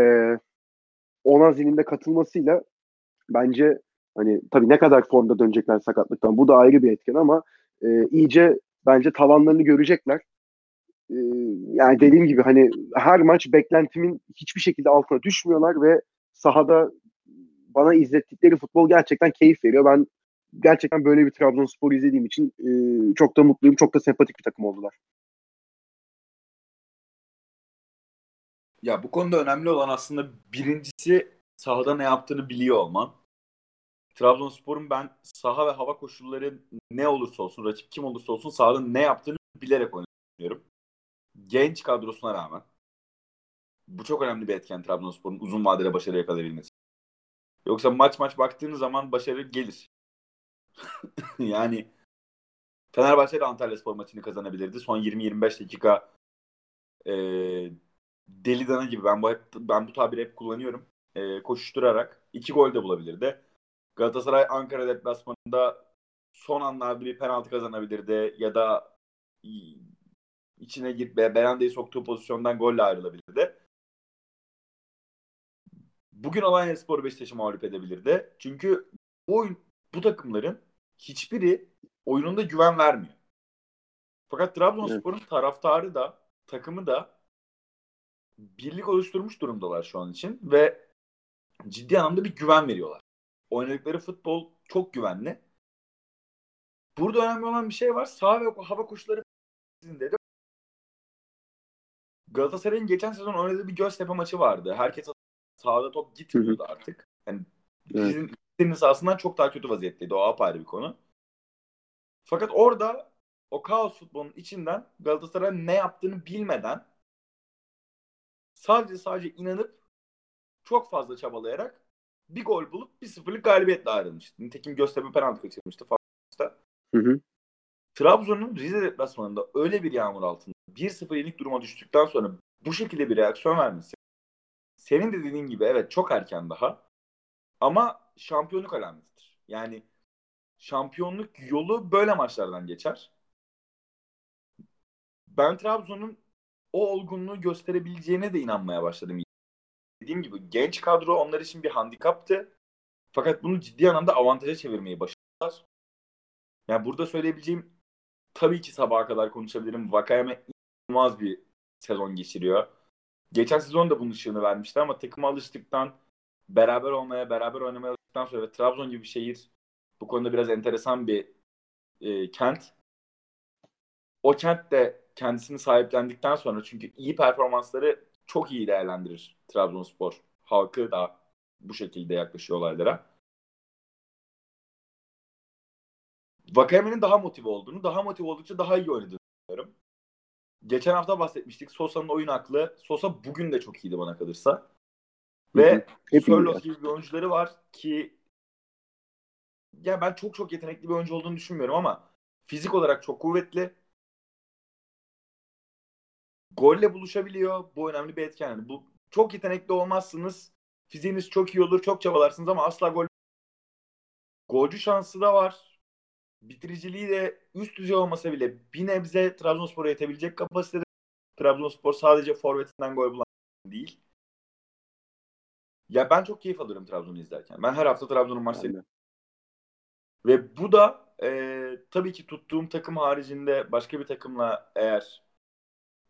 B: Onazi'nin de katılmasıyla bence hani tabii ne kadar formda dönecekler sakatlıktan bu da ayrı bir etken ama e, iyice bence tavanlarını görecekler. E, yani dediğim gibi hani her maç beklentimin hiçbir şekilde altına düşmüyorlar ve sahada bana izlettikleri futbol gerçekten keyif veriyor. Ben gerçekten böyle bir Trabzonspor izlediğim için e, çok da mutluyum. Çok da sempatik bir takım oldular.
A: Ya bu konuda önemli olan aslında birincisi sahada ne yaptığını biliyor olman. Trabzonspor'un ben saha ve hava koşulları ne olursa olsun, rakip kim olursa olsun sahada ne yaptığını bilerek oynuyorum. Genç kadrosuna rağmen. Bu çok önemli bir etken Trabzonspor'un uzun vadede başarı yakalayabilmesi. Yoksa maç maç baktığınız zaman başarı gelir. yani Fenerbahçe de Antalya Spor maçını kazanabilirdi. Son 20-25 dakika e, deli dana gibi ben bu hep ben bu tabiri hep kullanıyorum. E, koşuşturarak iki gol de bulabilirdi. Galatasaray Ankara deplasmanında son anlarda bir penaltı kazanabilirdi ya da içine girip Berende'yi soktuğu pozisyondan golle ayrılabilirdi. Bugün Alanya Spor Beşiktaş'ı mağlup edebilirdi. Çünkü bu oyun, bu takımların hiçbiri oyununda güven vermiyor. Fakat Trabzonspor'un evet. taraftarı da takımı da birlik oluşturmuş durumdalar şu an için ve ciddi anlamda bir güven veriyorlar. Oynadıkları futbol çok güvenli. Burada önemli olan bir şey var. Sağ ve hava koşulları dedim. Galatasaray'ın geçen sezon oynadığı bir Göztepe maçı vardı. Herkes sahada top gitmiyordu artık. Yani bizim evet. sahasından çok daha kötü vaziyetteydi. O apayrı bir konu. Fakat orada o kaos futbolun içinden Galatasaray ne yaptığını bilmeden sadece sadece inanıp çok fazla çabalayarak bir gol bulup bir sıfırlık galibiyetle ayrılmıştı. Nitekim Göztepe penaltı kaçırmıştı falan. Hı hı. Trabzon'un Rize deplasmanında öyle bir yağmur altında 1-0 yenik duruma düştükten sonra bu şekilde bir reaksiyon vermesi senin de dediğin gibi evet çok erken daha ama şampiyonluk alametidir. Yani şampiyonluk yolu böyle maçlardan geçer. Ben Trabzon'un o olgunluğu gösterebileceğine de inanmaya başladım. Dediğim gibi genç kadro onlar için bir handikaptı. Fakat bunu ciddi anlamda avantaja çevirmeyi başardılar. Yani burada söyleyebileceğim tabii ki sabaha kadar konuşabilirim. Vakayeme inanılmaz bir sezon geçiriyor. Geçen sezon da bunun ışığını vermişti ama takıma alıştıktan, beraber olmaya, beraber oynamaya alıştıktan sonra ve Trabzon gibi bir şehir bu konuda biraz enteresan bir e, kent. O kent de kendisini sahiplendikten sonra çünkü iyi performansları çok iyi değerlendirir Trabzonspor. Halkı da bu şekilde yaklaşıyor olaylara. Vakayeme'nin daha motive olduğunu, daha motive oldukça daha iyi oynadığını düşünüyorum. Geçen hafta bahsetmiştik. Sosa'nın oyun aklı. Sosa bugün de çok iyiydi bana kalırsa. Ve
B: ya.
A: gibi bir oyuncuları var ki ya ben çok çok yetenekli bir oyuncu olduğunu düşünmüyorum ama fizik olarak çok kuvvetli. Golle buluşabiliyor. Bu önemli bir etken. Yani bu çok yetenekli olmazsınız. Fiziğiniz çok iyi olur, çok çabalarsınız ama asla gol golcü şansı da var. Bitiriciliği de üst düzey olmasa bile bir nebze Trabzonspor'a yetebilecek kapasitede. Trabzonspor sadece forvetinden gol bulan değil. Ya ben çok keyif alıyorum Trabzon'u izlerken. Ben her hafta Trabzon'un
B: Ben de.
A: ve bu da e, tabii ki tuttuğum takım haricinde başka bir takımla eğer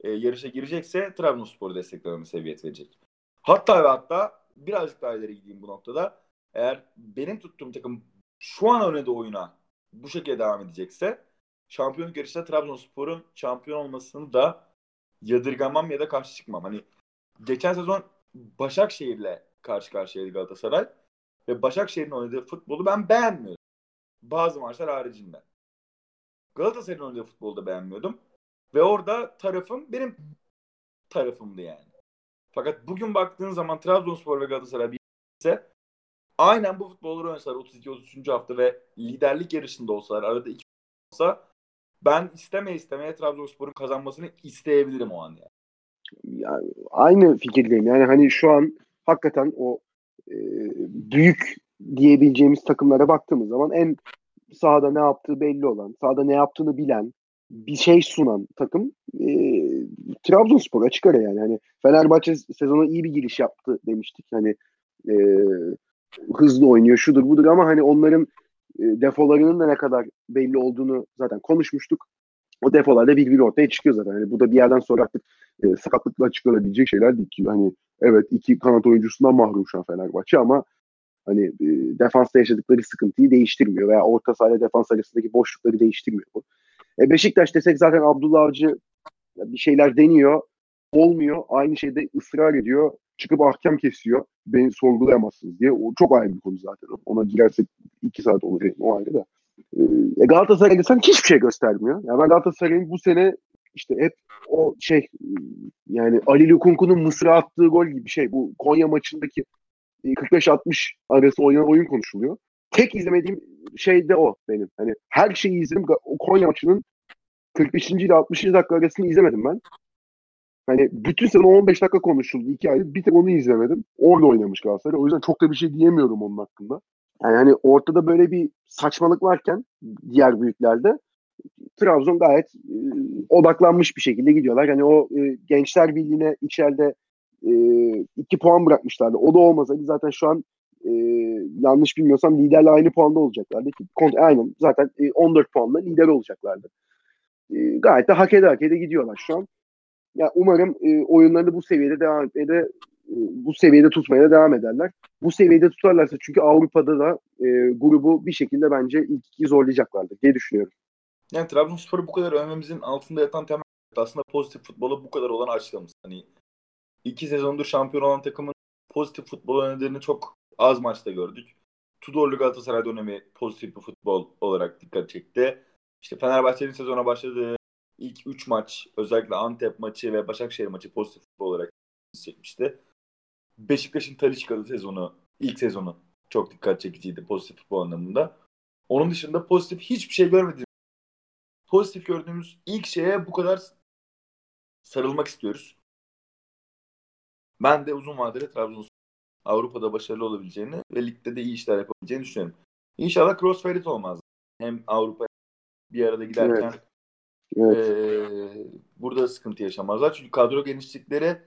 A: e, yarışa girecekse Trabzonspor'u desteklememe sebebiyet verecek. Hatta ve hatta birazcık daha ileri gideyim bu noktada. Eğer benim tuttuğum takım şu an oynadığı oyuna bu şekilde devam edecekse şampiyonluk yarışında Trabzonspor'un şampiyon olmasını da yadırgamam ya da karşı çıkmam. Hani geçen sezon Başakşehir'le karşı karşıyaydı Galatasaray ve Başakşehir'in oynadığı futbolu ben beğenmiyordum. Bazı maçlar haricinde. Galatasaray'ın oynadığı futbolu da beğenmiyordum. Ve orada tarafım benim tarafımdı yani. Fakat bugün baktığın zaman Trabzonspor ve Galatasaray bir ise aynen bu futbolları oynasalar 32-33. hafta ve liderlik yarışında olsalar arada iki olsa ben isteme istemeye Trabzonspor'un kazanmasını isteyebilirim o an yani.
B: Yani aynı fikirdeyim. Yani hani şu an hakikaten o e, büyük diyebileceğimiz takımlara baktığımız zaman en sahada ne yaptığı belli olan, sahada ne yaptığını bilen, bir şey sunan takım e, Trabzonspor açık ara yani. Hani Fenerbahçe sezona iyi bir giriş yaptı demiştik. Hani e, hızlı oynuyor, şudur budur ama hani onların e, defolarının da ne kadar belli olduğunu zaten konuşmuştuk. O defolar da bir bir ortaya çıkıyor zaten. Yani bu da bir yerden sonra artık e, sakatlıkla açıklanabilecek şeyler değil ki. Hani evet iki kanat oyuncusundan mahrum şu an Fenerbahçe ama hani e, defansta yaşadıkları sıkıntıyı değiştirmiyor veya orta sahayla defans arasındaki boşlukları değiştirmiyor bu. E, Beşiktaş desek zaten Abdullah Avcı bir şeyler deniyor, olmuyor. Aynı şeyde ısrar ediyor. Çıkıp ahkam kesiyor. Beni sorgulayamazsınız diye. O çok ayrı bir konu zaten. Ona girersek iki saat olur. O ayrı da. E, Galatasaray'da sen hiçbir şey göstermiyor. Yani ben Galatasaray'ın bu sene işte hep o şey yani Ali Lukunku'nun Mısır'a attığı gol gibi bir şey. Bu Konya maçındaki 45-60 arası oynanan oyun konuşuluyor. Tek izlemediğim şey de o benim. Hani her şeyi izledim. O Konya maçının 45. ile 60. dakika arasını izlemedim ben. Hani bütün sene 15 dakika konuşuldu iki ayda. Bir tek onu izlemedim. Orada oynamış Galatasaray. O yüzden çok da bir şey diyemiyorum onun hakkında. Yani hani ortada böyle bir saçmalık varken diğer büyüklerde Trabzon gayet e, odaklanmış bir şekilde gidiyorlar. Hani o e, Gençler Birliği'ne içeride e, iki puan bırakmışlardı. O da olmasaydı zaten şu an e, yanlış bilmiyorsam liderle aynı puanda olacaklardı. Kont- Aynen zaten e, 14 puanla lider olacaklardı. E, gayet de hak ede hak ede gidiyorlar şu an. Ya umarım e, oyunlarını bu seviyede devam etmeye de e, bu seviyede tutmaya da devam ederler. Bu seviyede tutarlarsa çünkü Avrupa'da da e, grubu bir şekilde bence ilk iki zorlayacaklardır diye düşünüyorum.
A: Yani Trabzonspor'u bu kadar övmemizin altında yatan temel aslında pozitif futbola bu kadar olan açlığımız. Hani iki sezondur şampiyon olan takımın pozitif futbol oynadığını çok az maçta gördük. Tudorlu Galatasaray dönemi pozitif bir futbol olarak dikkat çekti. İşte Fenerbahçe'nin sezona başladığı ilk 3 maç özellikle Antep maçı ve Başakşehir maçı pozitif futbol olarak çekmişti. Beşiktaş'ın Talişkalı sezonu, ilk sezonu çok dikkat çekiciydi pozitif futbol anlamında. Onun dışında pozitif hiçbir şey görmedim. Pozitif gördüğümüz ilk şeye bu kadar sarılmak istiyoruz. Ben de uzun vadede Trabzonspor Avrupa'da başarılı olabileceğini ve ligde de iyi işler yapabileceğini düşünüyorum. İnşallah crossfade olmaz. Hem Avrupa bir arada giderken
B: Evet.
A: eee, burada sıkıntı yaşamazlar. Çünkü kadro genişlikleri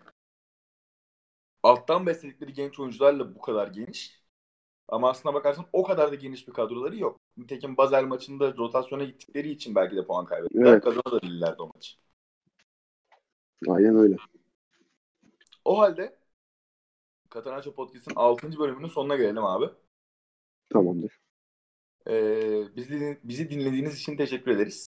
A: alttan besledikleri genç oyuncularla bu kadar geniş. Ama aslına bakarsan o kadar da geniş bir kadroları yok. Nitekim Basel maçında rotasyona gittikleri için belki de puan kaybettiler.
B: Evet.
A: Kazanabilirlerdi o maçı.
B: Aynen öyle.
A: O halde Katanaço Podcast'ın 6. bölümünün sonuna gelelim abi.
B: Tamamdır.
A: Ee, bizi, bizi dinlediğiniz için teşekkür ederiz.